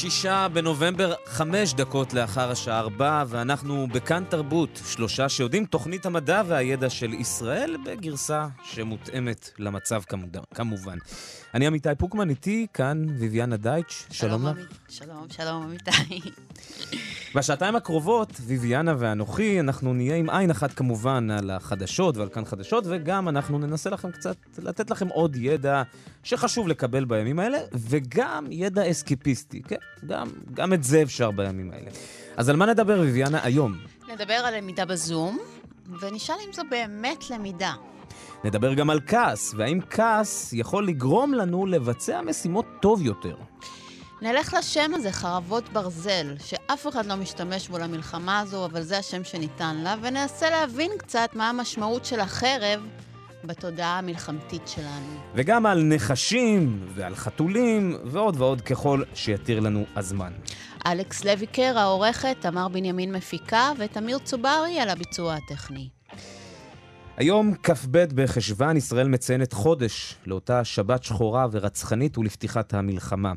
שישה בנובמבר, חמש דקות לאחר השעה ארבע, ואנחנו בכאן תרבות, שלושה שיודעים תוכנית המדע והידע של ישראל בגרסה שמותאמת למצב כמובן. אני עמיתי פוקמן, איתי כאן ויviana דייטש, שלום לך. עמי- שלום, שלום אמיתי. בשעתיים הקרובות, ויviana ואנוכי, אנחנו נהיה עם עין אחת כמובן על החדשות ועל כאן חדשות, וגם אנחנו ננסה לכם קצת, לתת לכם עוד ידע שחשוב לקבל בימים האלה, וגם ידע אסקיפיסטי, כן? גם, גם את זה אפשר בימים האלה. אז על מה נדבר, ויviana, היום? נדבר על למידה בזום, ונשאל אם זו באמת למידה. נדבר גם על כעס, והאם כעס יכול לגרום לנו לבצע משימות טוב יותר. נלך לשם הזה, חרבות ברזל, שאף אחד לא משתמש בו למלחמה הזו, אבל זה השם שניתן לה, וננסה להבין קצת מה המשמעות של החרב בתודעה המלחמתית שלנו. וגם על נחשים ועל חתולים ועוד ועוד ככל שיתיר לנו הזמן. אלכס לויקר, העורכת, תמר בנימין מפיקה, ותמיר צוברי על הביצוע הטכני. היום, כ"ב בחשוון, ישראל מציינת חודש לאותה שבת שחורה ורצחנית ולפתיחת המלחמה.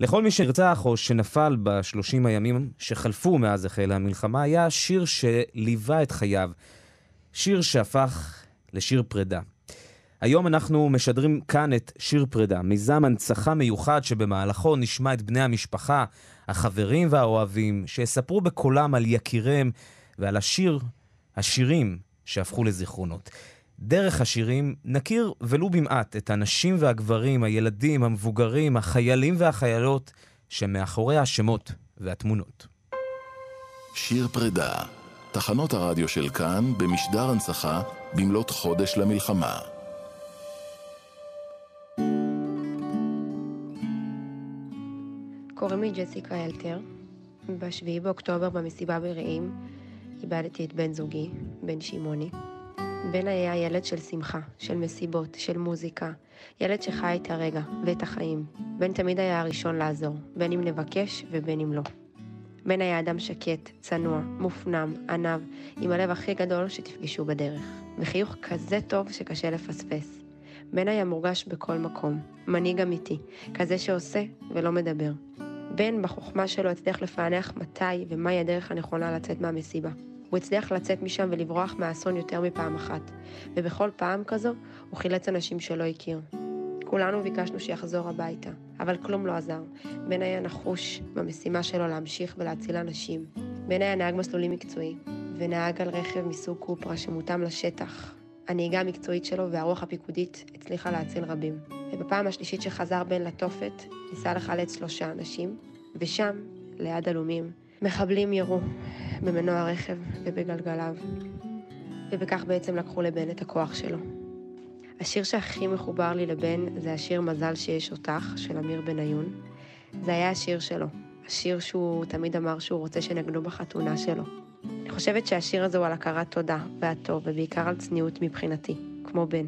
לכל מי שנרצח או שנפל בשלושים הימים שחלפו מאז החלה המלחמה, היה שיר שליווה את חייו. שיר שהפך לשיר פרידה. היום אנחנו משדרים כאן את שיר פרידה, מיזם הנצחה מיוחד שבמהלכו נשמע את בני המשפחה, החברים והאוהבים, שיספרו בקולם על יקיריהם ועל השיר, השירים שהפכו לזיכרונות. דרך השירים נכיר ולו במעט את הנשים והגברים, הילדים, המבוגרים, החיילים והחיילות שמאחורי השמות והתמונות. שיר פרידה, תחנות הרדיו של כאן במשדר הנצחה במלאת חודש למלחמה. קוראים לי ג'סיקה אלתר. ב-7 באוקטובר במסיבה ברעים איבדתי את בן זוגי, בן שמעוני. בן היה ילד של שמחה, של מסיבות, של מוזיקה. ילד שחי את הרגע ואת החיים. בן תמיד היה הראשון לעזור, בין אם נבקש ובין אם לא. בן היה אדם שקט, צנוע, מופנם, עניו, עם הלב הכי גדול שתפגשו בדרך. וחיוך כזה טוב שקשה לפספס. בן היה מורגש בכל מקום, מנהיג אמיתי, כזה שעושה ולא מדבר. בן בחוכמה שלו הצליח לפענח מתי ומהי הדרך הנכונה לצאת מהמסיבה. הוא הצליח לצאת משם ולברוח מהאסון יותר מפעם אחת, ובכל פעם כזו הוא חילץ אנשים שלא הכיר. כולנו ביקשנו שיחזור הביתה, אבל כלום לא עזר. בן היה נחוש במשימה שלו להמשיך ולהציל אנשים. בן היה נהג מסלולי מקצועי, ונהג על רכב מסוג קופרה שמותאם לשטח. הנהיגה המקצועית שלו והרוח הפיקודית הצליחה להציל רבים. ובפעם השלישית שחזר בן לתופת, ניסה לחלץ שלושה אנשים, ושם, ליד עלומים, מחבלים ירו במנוע הרכב ובגלגליו. ובכך בעצם לקחו לבן את הכוח שלו. השיר שהכי מחובר לי לבן זה השיר מזל שיש אותך של אמיר בניון. זה היה השיר שלו, השיר שהוא תמיד אמר שהוא רוצה שנגנו בחתונה שלו. אני חושבת שהשיר הזה הוא על הכרת תודה והטוב, ובעיקר על צניעות מבחינתי, כמו בן.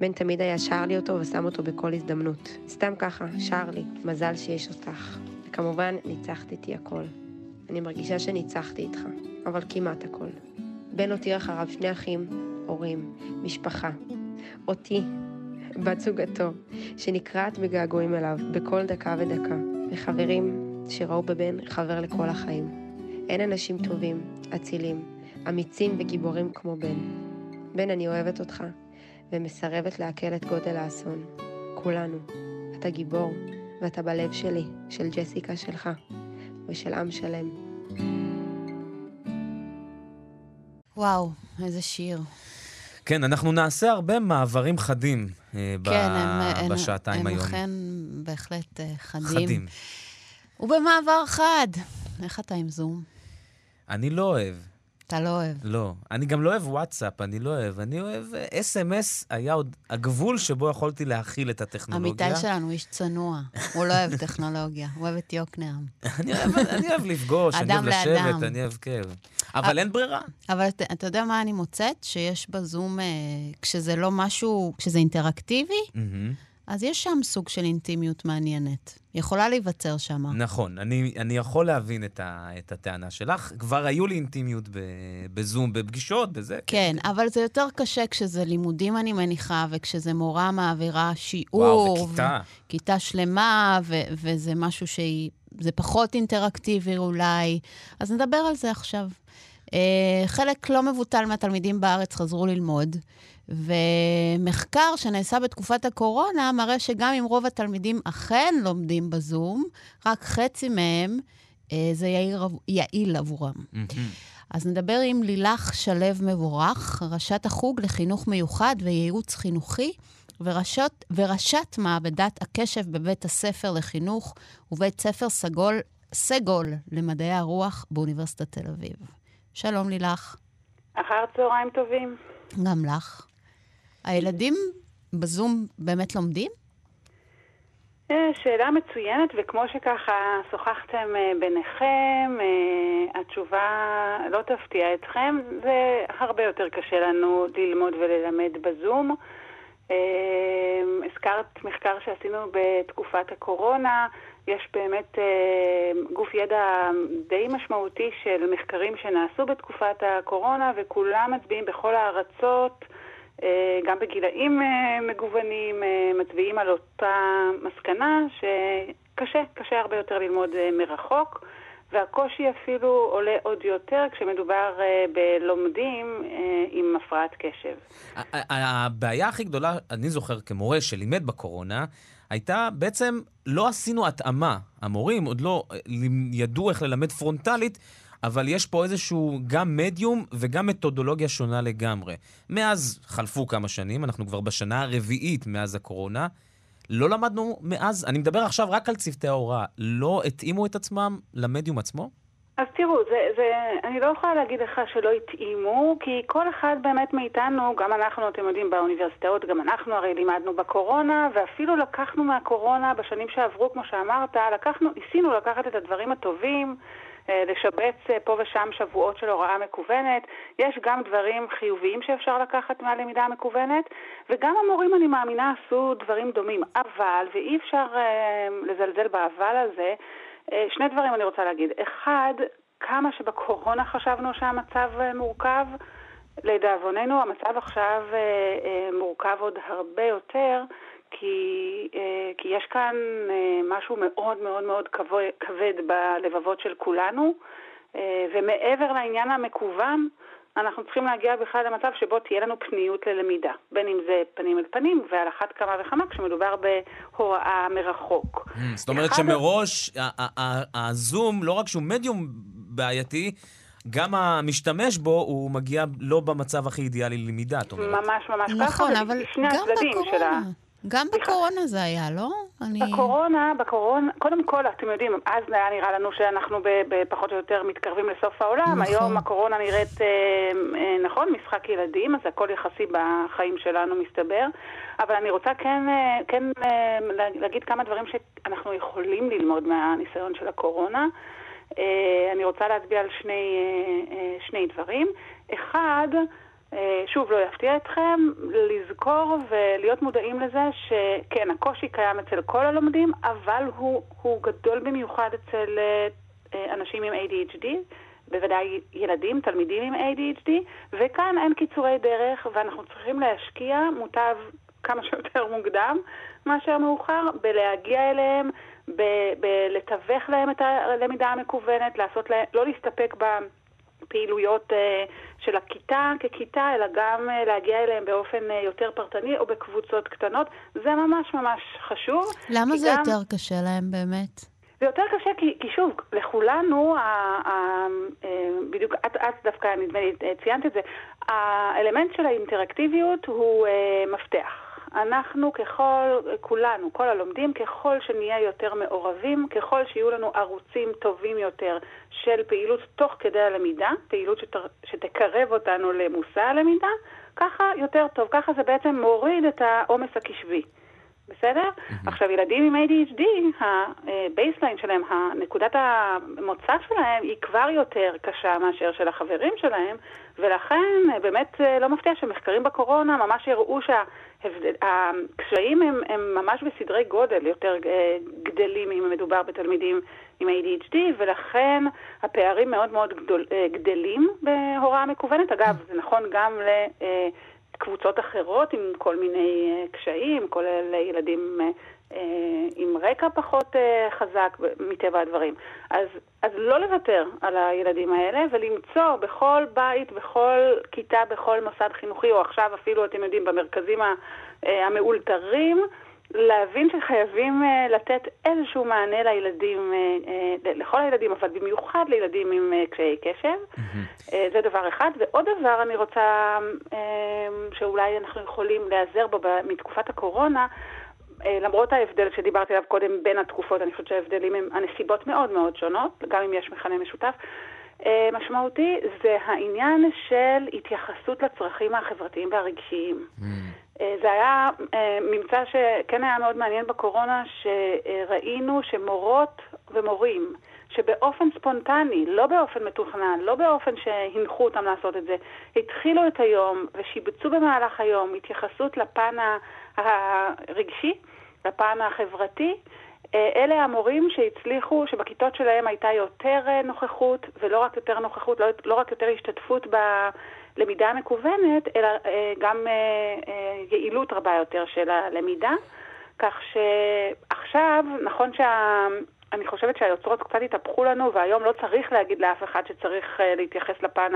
בן תמיד היה שר לי אותו ושם אותו בכל הזדמנות. סתם ככה, שר לי, מזל שיש אותך. וכמובן, ניצחת איתי הכל. אני מרגישה שניצחתי איתך, אבל כמעט הכל. בן הותיר אחריו שני אחים, הורים, משפחה. אותי, בת זוגתו, שנקרעת בגעגועים אליו בכל דקה ודקה, וחברים שראו בבן חבר לכל החיים. אין אנשים טובים, אצילים, אמיצים וגיבורים כמו בן. בן, אני אוהבת אותך, ומסרבת לעכל את גודל האסון. כולנו. אתה גיבור, ואתה בלב שלי, של ג'סיקה שלך, ושל עם שלם. וואו, איזה שיר. כן, אנחנו נעשה הרבה מעברים חדים אה, ב- כן, הם, הם, בשעתיים הם היום. אכן בהחלט אה, חדים. חדים. ובמעבר חד, איך אתה עם זום? אני לא אוהב. אתה לא אוהב. לא. אני גם לא אוהב וואטסאפ, אני לא אוהב. אני אוהב... אס.אם.אס היה עוד הגבול שבו יכולתי להכיל את הטכנולוגיה. אמיתי שלנו איש צנוע, הוא לא אוהב טכנולוגיה, הוא אוהב את יוקנעם. אני אוהב- לפגוש, אני אוהב. לשבת, אני אוהב כיף. אבל אין ברירה. אבל אתה, יודע מה אני מוצאת? שיש בזום, אה, כשזה לא משהו, כשזה אינטראקטיבי. אז יש שם סוג של אינטימיות מעניינת. יכולה להיווצר שם. נכון, אני, אני יכול להבין את, ה, את הטענה שלך. כבר היו לי אינטימיות ב, בזום, בפגישות, בזה. כן, אבל זה יותר קשה כשזה לימודים, אני מניחה, וכשזה מורה מעבירה שיעור. וואו, וכיתה. ו- כיתה שלמה, ו- וזה משהו שהיא... זה פחות אינטראקטיבי אולי. אז נדבר על זה עכשיו. אה, חלק לא מבוטל מהתלמידים בארץ חזרו ללמוד, ומחקר שנעשה בתקופת הקורונה מראה שגם אם רוב התלמידים אכן לומדים בזום, רק חצי מהם אה, זה יעיל, יעיל עבורם. מהמם. אז נדבר עם לילך שלו מבורך, ראשת החוג לחינוך מיוחד וייעוץ חינוכי, וראשות, וראשת מעבדת הקשב בבית הספר לחינוך ובית ספר סגול, סגול למדעי הרוח באוניברסיטת תל אביב. שלום לילך, אחר צהריים טובים. גם לך. הילדים בזום באמת לומדים? אה, שאלה מצוינת, וכמו שככה שוחחתם אה, ביניכם, אה, התשובה לא תפתיע אתכם, זה הרבה יותר קשה לנו ללמוד וללמד בזום. הזכרת מחקר שעשינו בתקופת הקורונה, יש באמת גוף ידע די משמעותי של מחקרים שנעשו בתקופת הקורונה, וכולם מצביעים בכל הארצות. אה, גם בגילאים אה, מגוונים, אה, מצביעים על אותה מסקנה שקשה, קשה הרבה יותר ללמוד מרחוק, והקושי אפילו עולה עוד יותר כשמדובר בלומדים עם הפרעת קשב. הבעיה הכי גדולה, אני זוכר כמורה שלימד בקורונה, הייתה בעצם לא עשינו התאמה. המורים עוד לא ידעו איך ללמד פרונטלית, אבל יש פה איזשהו גם מדיום וגם מתודולוגיה שונה לגמרי. מאז חלפו כמה שנים, אנחנו כבר בשנה הרביעית מאז הקורונה. לא למדנו מאז, אני מדבר עכשיו רק על צוותי ההוראה, לא התאימו את עצמם למדיום עצמו? אז תראו, זה, זה, אני לא יכולה להגיד לך שלא התאימו, כי כל אחד באמת מאיתנו, גם אנחנו, אתם יודעים, באוניברסיטאות, גם אנחנו הרי לימדנו בקורונה, ואפילו לקחנו מהקורונה בשנים שעברו, כמו שאמרת, לקחנו, ניסינו לקחת את הדברים הטובים, לשבץ אה, פה ושם שבועות של הוראה מקוונת. יש גם דברים חיוביים שאפשר לקחת מהלמידה המקוונת, וגם המורים, אני מאמינה, עשו דברים דומים. אבל, ואי אפשר אה, לזלזל באבל הזה, אה, שני דברים אני רוצה להגיד. אחד, כמה שבקורונה חשבנו שהמצב אה, מורכב, לדאבוננו המצב עכשיו אה, אה, מורכב עוד הרבה יותר, כי, אה, כי יש כאן אה, משהו מאוד מאוד מאוד כבד בלבבות של כולנו, אה, ומעבר לעניין המקוון, אנחנו צריכים להגיע בכלל למצב שבו תהיה לנו פניות ללמידה, בין אם זה פנים אל פנים, ועל אחת כמה וכמה כשמדובר בהוראה מרחוק. Mm, זאת אומרת שמראש הזום, לא רק שהוא מדיום בעייתי, גם המשתמש בו, הוא מגיע לא במצב הכי אידיאלי ללמידה, את אומרת. ממש ממש ככה, נכון, זה אבל גם הצדדים של ה... בקורונה. גם. בקורונה זה היה, לא? אני... בקורונה, בקורונה, קודם כל, אתם יודעים, אז היה נראה לנו שאנחנו פחות או יותר מתקרבים לסוף העולם. נכון. היום הקורונה נראית, אה, אה, נכון, משחק ילדים, אז הכל יחסי בחיים שלנו מסתבר. אבל אני רוצה כן, אה, כן לה- להגיד כמה דברים שאנחנו יכולים ללמוד מהניסיון של הקורונה. אני רוצה להצביע על שני, שני דברים. אחד, שוב, לא יפתיע אתכם, לזכור ולהיות מודעים לזה שכן, הקושי קיים אצל כל הלומדים, אבל הוא, הוא גדול במיוחד אצל אה, אה, אנשים עם ADHD, בוודאי ילדים, תלמידים עם ADHD, וכאן אין קיצורי דרך, ואנחנו צריכים להשקיע, מוטב כמה שיותר מוקדם מאשר מאוחר, בלהגיע אליהם, בלתווך להם את הלמידה המקוונת, לעשות להם, לא להסתפק ב... פעילויות אה, של הכיתה ככיתה, אלא גם אה, להגיע אליהם באופן אה, יותר פרטני או בקבוצות קטנות. זה ממש ממש חשוב. למה זה גם- יותר קשה להם באמת? זה יותר קשה כי, כי שוב, לכולנו, ה, ה, אה, בדיוק, את, את דווקא, נדמה לי, ציינת את זה, האלמנט של האינטראקטיביות הוא מפתח. אנחנו ככל, כולנו, כל הלומדים, ככל שנהיה יותר מעורבים, ככל שיהיו לנו ערוצים טובים יותר של פעילות תוך כדי הלמידה, פעילות שת, שתקרב אותנו למושא הלמידה, ככה יותר טוב, ככה זה בעצם מוריד את העומס הקשבי. בסדר? Mm-hmm. עכשיו, ילדים עם ADHD, ה baseline שלהם, נקודת המוצא שלהם היא כבר יותר קשה מאשר של החברים שלהם, ולכן באמת לא מפתיע שמחקרים בקורונה ממש הראו שהקשיים הם, הם ממש בסדרי גודל יותר אה, גדלים אם מדובר בתלמידים עם ADHD, ולכן הפערים מאוד מאוד גדול, אה, גדלים בהוראה מקוונת. אגב, זה נכון גם ל... אה, קבוצות אחרות עם כל מיני אה, קשיים, כולל ילדים אה, אה, עם רקע פחות חזק מטבע הדברים. אז, אז לא לוותר על הילדים האלה ולמצוא בכל בית, בכל כיתה, בכל מוסד חינוכי, או עכשיו אפילו, אתם יודעים, במרכזים המאולתרים, להבין שחייבים לתת איזשהו מענה לילדים, לכל הילדים, אבל במיוחד לילדים עם קשיי קשב. Mm-hmm. זה דבר אחד. ועוד דבר אני רוצה, שאולי אנחנו יכולים להיעזר בו מתקופת הקורונה, למרות ההבדל שדיברתי עליו קודם בין התקופות, אני חושבת שההבדלים הם, הנסיבות מאוד מאוד שונות, גם אם יש מכנה משותף. Uh, משמעותי זה העניין של התייחסות לצרכים החברתיים והרגשיים. Mm. אה, זה היה אה, ממצא שכן היה מאוד מעניין בקורונה, שראינו שמורות ומורים, שבאופן ספונטני, לא באופן מתוכנן, לא באופן שהנחו אותם לעשות את זה, התחילו את היום ושיבצו במהלך היום התייחסות לפן הרגשי, לפן החברתי. אה, אלה המורים שהצליחו, שבכיתות שלהם הייתה יותר נוכחות, ולא רק יותר נוכחות, לא, לא רק יותר השתתפות ב... למידה מקוונת, אלא אה, גם אה, אה, יעילות רבה יותר של הלמידה. כך שעכשיו, נכון שה... אני חושבת שהיוצרות קצת התהפכו לנו, והיום לא צריך להגיד לאף אחד שצריך להתייחס לפן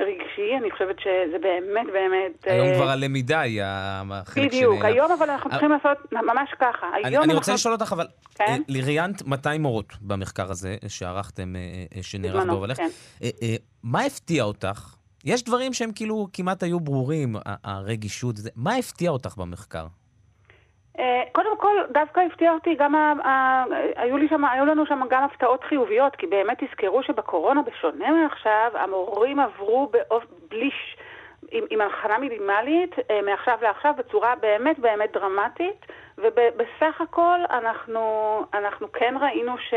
הרגשי, אני חושבת שזה באמת באמת... היום כבר הלמידה היא החלק שלי. בדיוק, היום אבל אנחנו צריכים לעשות ממש ככה. אני, אני רוצה לשאול אותך, אבל כן? ראיינת 200 מורות במחקר הזה שערכתם, שנערך בהובלך. כן. מה הפתיע אותך יש דברים שהם כאילו כמעט היו ברורים, הרגישות. מה הפתיע אותך במחקר? אה, קודם כל, דווקא הפתיע אותי גם, ה, ה, היו, שם, היו לנו שם גם הפתעות חיוביות, כי באמת תזכרו שבקורונה, בשונה מעכשיו, המורים עברו באופ... בלי, עם, עם הכנה מינימלית, אה, מעכשיו לעכשיו, בצורה באמת באמת דרמטית, ובסך הכל אנחנו, אנחנו כן ראינו ש...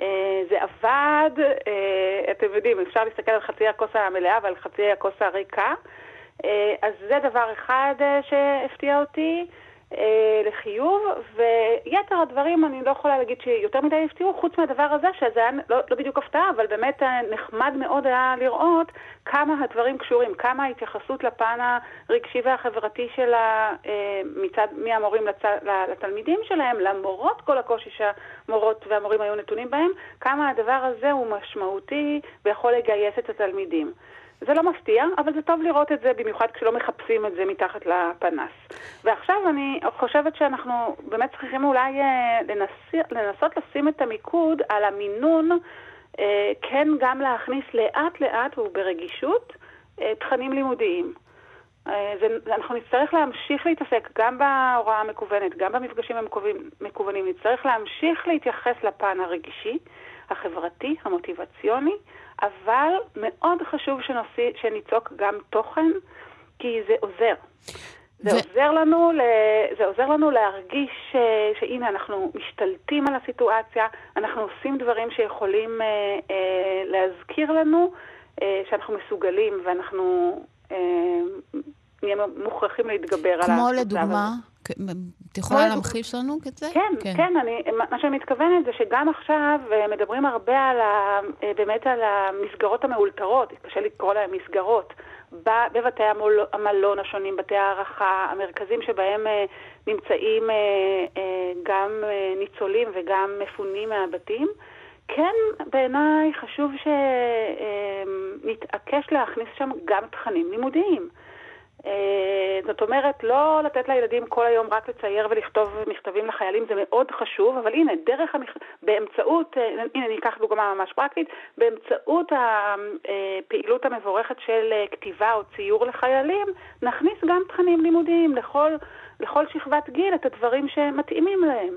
אה, זה עבד, אתם יודעים, אפשר להסתכל על חצי הכוס המלאה ועל חצי הכוס הריקה. אז זה דבר אחד שהפתיע אותי. אה, לחיוב, ויתר הדברים אני לא יכולה להגיד שיותר מדי הפתיעו, חוץ מהדבר הזה, שזה היה לא, לא בדיוק הפתעה, אבל באמת אה, נחמד מאוד היה לראות כמה הדברים קשורים, כמה ההתייחסות לפן הרגשי והחברתי שלה אה, מצד מי המורים לצ... לתלמידים שלהם, למרות כל הקושי שהמורות והמורים היו נתונים בהם, כמה הדבר הזה הוא משמעותי ויכול לגייס את התלמידים. זה לא מפתיע, אבל זה טוב לראות את זה, במיוחד כשלא מחפשים את זה מתחת לפנס. ועכשיו אני חושבת שאנחנו באמת צריכים אולי אה, לנס... לנסות לשים את המיקוד על המינון, אה, כן גם להכניס לאט לאט וברגישות אה, תכנים לימודיים. זה, אנחנו נצטרך להמשיך להתעסק גם בהוראה המקוונת, גם במפגשים המקוונים, נצטרך להמשיך להתייחס לפן הרגשי, החברתי, המוטיבציוני, אבל מאוד חשוב שנוציא, שניצוק גם תוכן, כי זה עוזר. זה, ו... עוזר לנו, זה עוזר לנו להרגיש ש... שהנה אנחנו משתלטים על הסיטואציה, אנחנו עושים דברים שיכולים אה, אה, להזכיר לנו אה, שאנחנו מסוגלים ואנחנו אה, נהיה מוכרחים להתגבר על הזאת. כמו לדוגמה? את יכולה להמחיש לנו את זה? כן, כן, כן אני, מה שאני מתכוונת זה שגם עכשיו אה, מדברים הרבה על ה, אה, באמת על המסגרות המאולתרות, קשה לקרוא להן מסגרות, בבתי המלון השונים, בתי הערכה, המרכזים שבהם אה, נמצאים גם ניצולים וגם מפונים מהבתים. כן, בעיניי חשוב שנתעקש להכניס שם גם תכנים לימודיים. אה, זאת אומרת, לא לתת לילדים כל היום רק לצייר ולכתוב מכתבים לחיילים, זה מאוד חשוב, אבל הנה, דרך המכ... באמצעות, אה, הנה אני אקח דוגמה ממש פרקטית, באמצעות הפעילות המבורכת של אה, כתיבה או ציור לחיילים, נכניס גם תכנים לימודיים לכל, לכל שכבת גיל, את הדברים שמתאימים להם.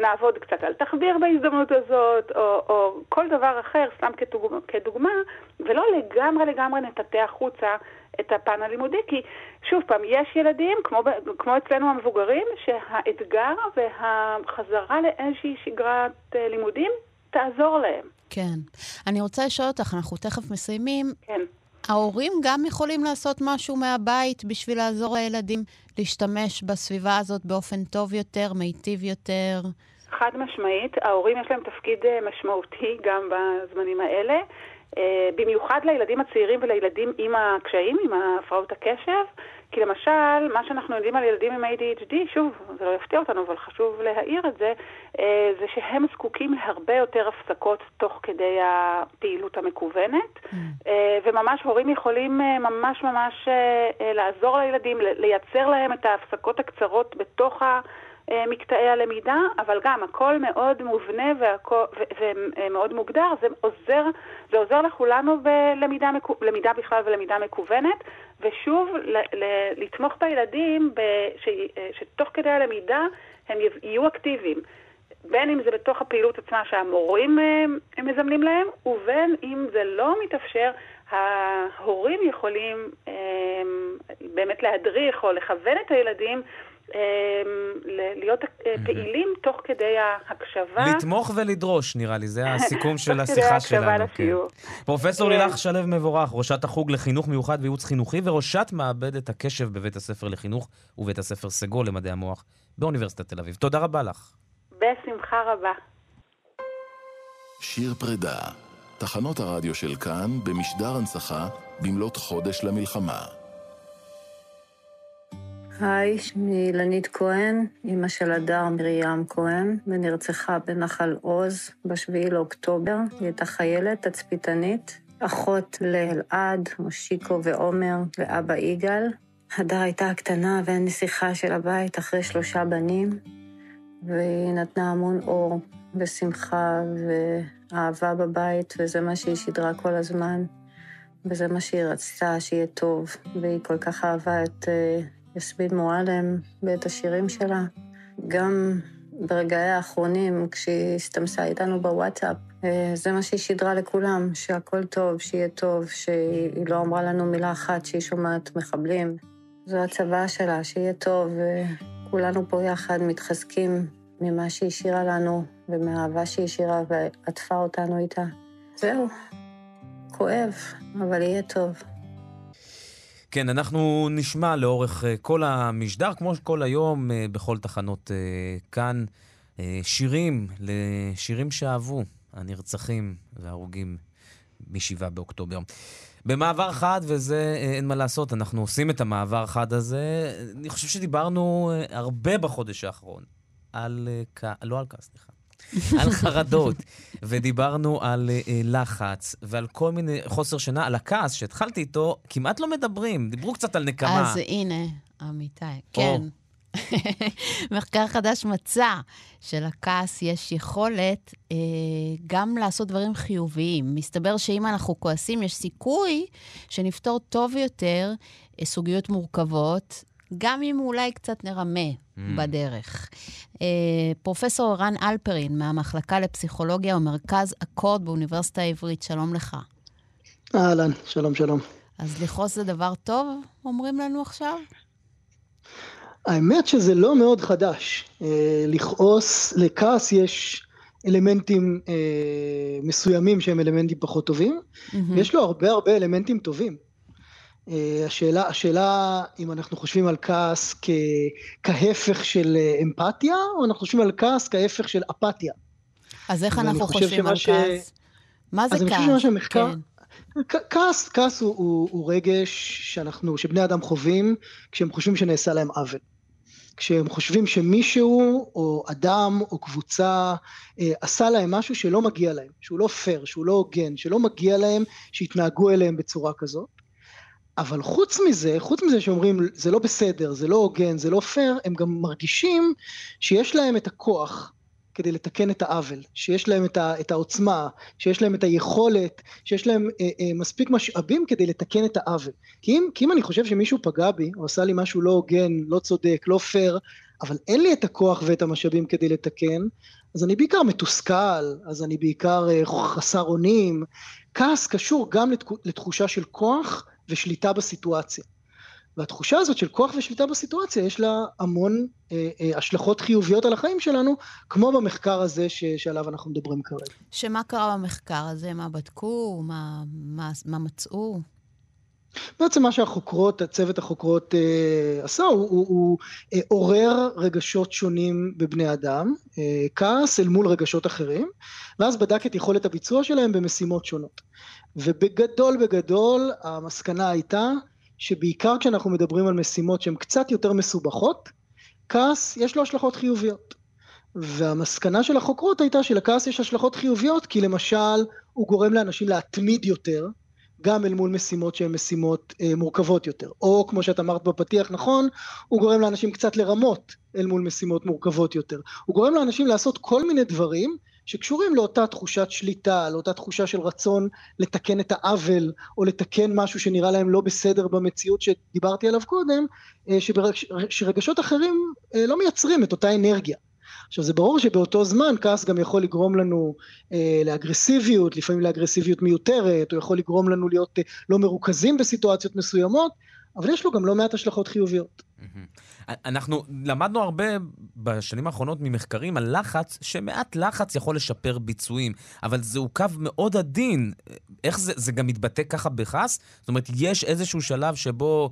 נעבוד קצת על תחביר בהזדמנות הזאת, או, או כל דבר אחר, סתם כדוגמה, כדוגמה, ולא לגמרי לגמרי נטטה החוצה את הפן הלימודי, כי שוב פעם, יש ילדים, כמו, כמו אצלנו המבוגרים, שהאתגר והחזרה לאיזושהי שגרת אה, לימודים תעזור להם. כן. אני רוצה לשאול אותך, אנחנו תכף מסיימים. כן. ההורים גם יכולים לעשות משהו מהבית בשביל לעזור לילדים להשתמש בסביבה הזאת באופן טוב יותר, מיטיב יותר? חד משמעית, ההורים יש להם תפקיד אה, משמעותי גם בזמנים האלה. אה, במיוחד לילדים הצעירים ולילדים עם הקשיים, עם הפרעות הקשב. כי למשל, מה שאנחנו יודעים על ילדים עם ADHD, שוב, זה לא יפתיע אותנו, אבל חשוב להעיר את זה, אה, זה שהם זקוקים להרבה יותר הפסקות תוך כדי הפעילות המקוונת, mm. אה, וממש הורים יכולים ממש ממש לעזור לילדים, לייצר להם את ההפסקות הקצרות בתוך ה... אה, מקטעי הלמידה, אבל גם הכל מאוד מובנה ומאוד מוגדר, זה עוזר, זה עוזר לכולנו בלמידה למידה בכלל ולמידה מקוונת, ושוב, ל, ל, לתמוך בילדים ש, שתוך כדי הלמידה הם יהיו אקטיביים. בין אם זה בתוך הפעילות עצמה שהמורים אה, מזמנים להם, ובין אם זה לא מתאפשר, ההורים יכולים אה, באמת להדריך או לכוון את הילדים להיות אה, פעילים תוך כדי ההקשבה. לתמוך ולדרוש, נראה לי, זה הסיכום של השיחה שלנו. כן. פרופסור כן. לילך שלו מבורך, ראשת החוג לחינוך מיוחד וייעוץ חינוכי וראשת מעבדת הקשב בבית הספר לחינוך ובית הספר סגול למדעי המוח באוניברסיטת תל אביב. תודה רבה לך. בשמחה רבה. שיר פרידה, תחנות הרדיו של כאן במשדר הנצחה במלאת חודש למלחמה. היי, שמי אילנית כהן, אימא של הדר מרים כהן, ונרצחה בנחל עוז ב-7 לאוקטובר. היא הייתה חיילת, תצפיתנית, אחות לאלעד, מושיקו ועומר, ואבא יגאל. הדר הייתה הקטנה והנסיכה של הבית אחרי שלושה בנים, והיא נתנה המון אור ושמחה ואהבה בבית, וזה מה שהיא שידרה כל הזמן, וזה מה שהיא רצתה, שיהיה טוב, והיא כל כך אהבה את... יסמין מועלם ואת השירים שלה. גם ברגעי האחרונים, כשהיא הסתמסה איתנו בוואטסאפ, אה, זה מה שהיא שידרה לכולם, שהכל טוב, שיהיה טוב, שהיא לא אמרה לנו מילה אחת שהיא שומעת מחבלים. זו הצבא שלה, שיהיה טוב, וכולנו פה יחד מתחזקים ממה שהיא השאירה לנו ומהאהבה שהיא השאירה ועטפה אותנו איתה. זהו, כואב, אבל יהיה טוב. כן, אנחנו נשמע לאורך אה, כל המשדר, כמו כל היום, אה, בכל תחנות אה, כאן, שירים, לשירים שאהבו הנרצחים וההרוגים מ-7 באוקטובר. במעבר חד, וזה אין מה לעשות, אנחנו עושים את המעבר חד הזה. אני חושב שדיברנו הרבה בחודש האחרון על... לא על כעס, סליחה. על חרדות, ודיברנו על uh, לחץ, ועל כל מיני חוסר שינה, על הכעס שהתחלתי איתו, כמעט לא מדברים. דיברו קצת על נקמה. אז הנה, אמיתי, כן. מחקר חדש מצא שלכעס יש יכולת אה, גם לעשות דברים חיוביים. מסתבר שאם אנחנו כועסים, יש סיכוי שנפתור טוב יותר אה, סוגיות מורכבות, גם אם אולי קצת נרמה mm. בדרך. אה, פרופסור רן אלפרין מהמחלקה לפסיכולוגיה ומרכז אקורד באוניברסיטה העברית, שלום לך. אהלן, שלום, שלום. אז לכעוס זה דבר טוב, אומרים לנו עכשיו? האמת שזה לא מאוד חדש. אה, לכעוס, לכעס יש אלמנטים אה, מסוימים שהם אלמנטים פחות טובים, mm-hmm. ויש לו הרבה הרבה אלמנטים טובים. אה, השאלה, השאלה אם אנחנו חושבים על כעס כ, כהפך של אה, אמפתיה, או אנחנו חושבים על כעס כהפך של אפתיה. אז איך אנחנו חושבים על ש... כעס? מה זה כעס? אז אני חושב שהמחקר... כן. כעס, כעס הוא, הוא, הוא רגש שאנחנו, שבני אדם חווים כשהם חושבים שנעשה להם עוול. כשהם חושבים שמישהו או אדם או קבוצה אה, עשה להם משהו שלא מגיע להם, שהוא לא פייר, שהוא לא הוגן, שלא מגיע להם שיתנהגו אליהם בצורה כזאת. אבל חוץ מזה, חוץ מזה שאומרים זה לא בסדר, זה לא הוגן, זה לא פייר, הם גם מרגישים שיש להם את הכוח כדי לתקן את העוול, שיש להם את, ה, את העוצמה, שיש להם את היכולת, שיש להם אה, אה, מספיק משאבים כדי לתקן את העוול. כי אם, כי אם אני חושב שמישהו פגע בי, או עשה לי משהו לא הוגן, לא צודק, לא פייר, אבל אין לי את הכוח ואת המשאבים כדי לתקן, אז אני בעיקר מתוסכל, אז אני בעיקר אה, חסר אונים. כעס קשור גם לתחושה של כוח ושליטה בסיטואציה. והתחושה הזאת של כוח ושליטה בסיטואציה יש לה המון אה, אה, השלכות חיוביות על החיים שלנו, כמו במחקר הזה ש, שעליו אנחנו מדברים כרגע. שמה קרה במחקר הזה? מה בדקו? מה, מה, מה מצאו? בעצם מה שהחוקרות, צוות החוקרות אה, עשה, הוא, הוא, הוא אה, עורר רגשות שונים בבני אדם, אה, כעס אל מול רגשות אחרים, ואז בדק את יכולת הביצוע שלהם במשימות שונות. ובגדול בגדול המסקנה הייתה שבעיקר כשאנחנו מדברים על משימות שהן קצת יותר מסובכות, כעס יש לו השלכות חיוביות. והמסקנה של החוקרות הייתה שלכעס יש השלכות חיוביות כי למשל הוא גורם לאנשים להתמיד יותר גם אל מול משימות שהן משימות אה, מורכבות יותר. או כמו שאת אמרת בפתיח נכון, הוא גורם לאנשים קצת לרמות אל מול משימות מורכבות יותר. הוא גורם לאנשים לעשות כל מיני דברים שקשורים לאותה תחושת שליטה, לאותה תחושה של רצון לתקן את העוול, או לתקן משהו שנראה להם לא בסדר במציאות שדיברתי עליו קודם, אה, שרגשות אחרים אה, לא מייצרים את אותה אנרגיה. עכשיו זה ברור שבאותו זמן כעס גם יכול לגרום לנו אה, לאגרסיביות, לפעמים לאגרסיביות מיותרת, הוא יכול לגרום לנו להיות אה, לא מרוכזים בסיטואציות מסוימות, אבל יש לו גם לא מעט השלכות חיוביות. אנחנו למדנו הרבה בשנים האחרונות ממחקרים על לחץ, שמעט לחץ יכול לשפר ביצועים, אבל זהו קו מאוד עדין. איך זה, זה גם מתבטא ככה בכעס? זאת אומרת, יש איזשהו שלב שבו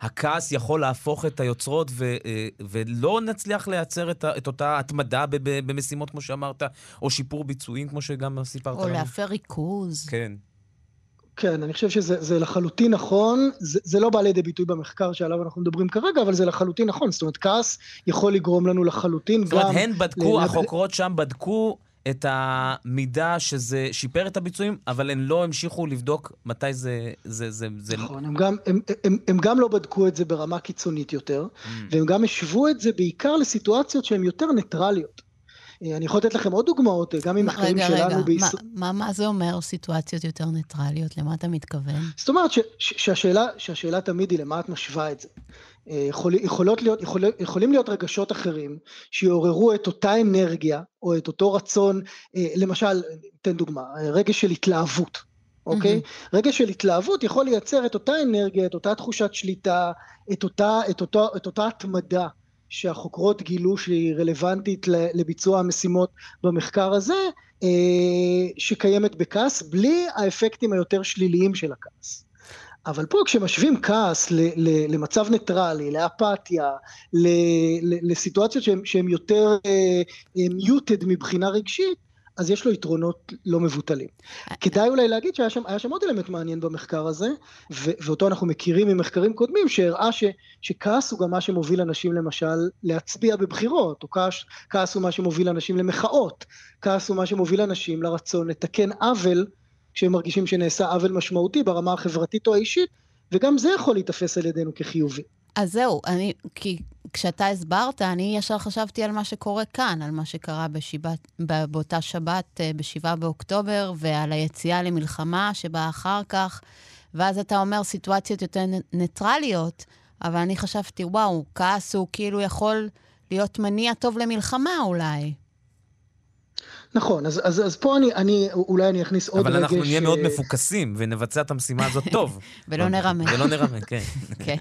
הכעס יכול להפוך את היוצרות ו, אה, ולא נצליח לייצר את, את אותה התמדה במשימות, כמו שאמרת, או שיפור ביצועים, כמו שגם סיפרת לנו. או להפר ריכוז. כן. כן, אני חושב שזה לחלוטין נכון, זה, זה לא בא לידי ביטוי במחקר שעליו אנחנו מדברים כרגע, אבל זה לחלוטין נכון, זאת אומרת, כעס יכול לגרום לנו לחלוטין זאת גם... זאת אומרת, הן בדקו, ל... החוקרות שם בדקו את המידה שזה שיפר את הביצועים, אבל הן לא המשיכו לבדוק מתי זה... זה, זה, זה... נכון, הם גם, הם, הם, הם גם לא בדקו את זה ברמה קיצונית יותר, mm. והם גם השוו את זה בעיקר לסיטואציות שהן יותר ניטרליות. אה, אני יכול לתת לכם עוד דוגמאות, אה, גם ממחקרים שלנו בישראל. רגע, רגע, מה, מה זה אומר סיטואציות יותר ניטרליות? למה אתה מתכוון? זאת אומרת ש, ש, שהשאלה, שהשאלה תמיד היא למה את משווה את זה. אה, יכול, יכולות להיות, יכול, יכולים להיות רגשות אחרים שיעוררו את אותה אנרגיה או את אותו רצון, למשל, תן דוגמה, רגש של התלהבות, אוקיי? Mm-hmm. רגש של התלהבות יכול לייצר את אותה אנרגיה, את אותה תחושת שליטה, את אותה, את אותו, את אותה התמדה שהחוקרות גילו שהיא רלוונטית לביצוע המשימות במחקר הזה, אה, שקיימת בכעס, בלי האפקטים היותר שליליים של הכעס. אבל פה כשמשווים כעס למצב ניטרלי, לאפתיה, לסיטואציות שהן יותר muted אה, מבחינה רגשית, אז יש לו יתרונות לא מבוטלים. כדאי אולי להגיד שהיה שם, שם עוד אלמנט מעניין במחקר הזה, ו- ואותו אנחנו מכירים ממחקרים קודמים, שהראה ש- שכעס הוא גם מה שמוביל אנשים למשל להצביע בבחירות, או כעס, כעס הוא מה שמוביל אנשים למחאות, כעס הוא מה שמוביל אנשים לרצון לתקן עוול, כשהם מרגישים שנעשה עוול משמעותי ברמה החברתית או האישית, וגם זה יכול להיתפס על ידינו כחיובי. אז זהו, אני, כי כשאתה הסברת, אני ישר חשבתי על מה שקורה כאן, על מה שקרה בשיבת, באותה שבת, אה, ב-7 באוקטובר, ועל היציאה למלחמה שבאה אחר כך, ואז אתה אומר סיטואציות יותר ניטרליות, אבל אני חשבתי, וואו, כעס הוא כאילו יכול להיות מניע טוב למלחמה אולי. נכון, אז, אז, אז פה אני, אני, אולי אני אכניס עוד רגש... אבל אנחנו נהיה מאוד מפוקסים ונבצע את המשימה הזאת טוב. ולא נרמה. ולא נרמה, כן. כן.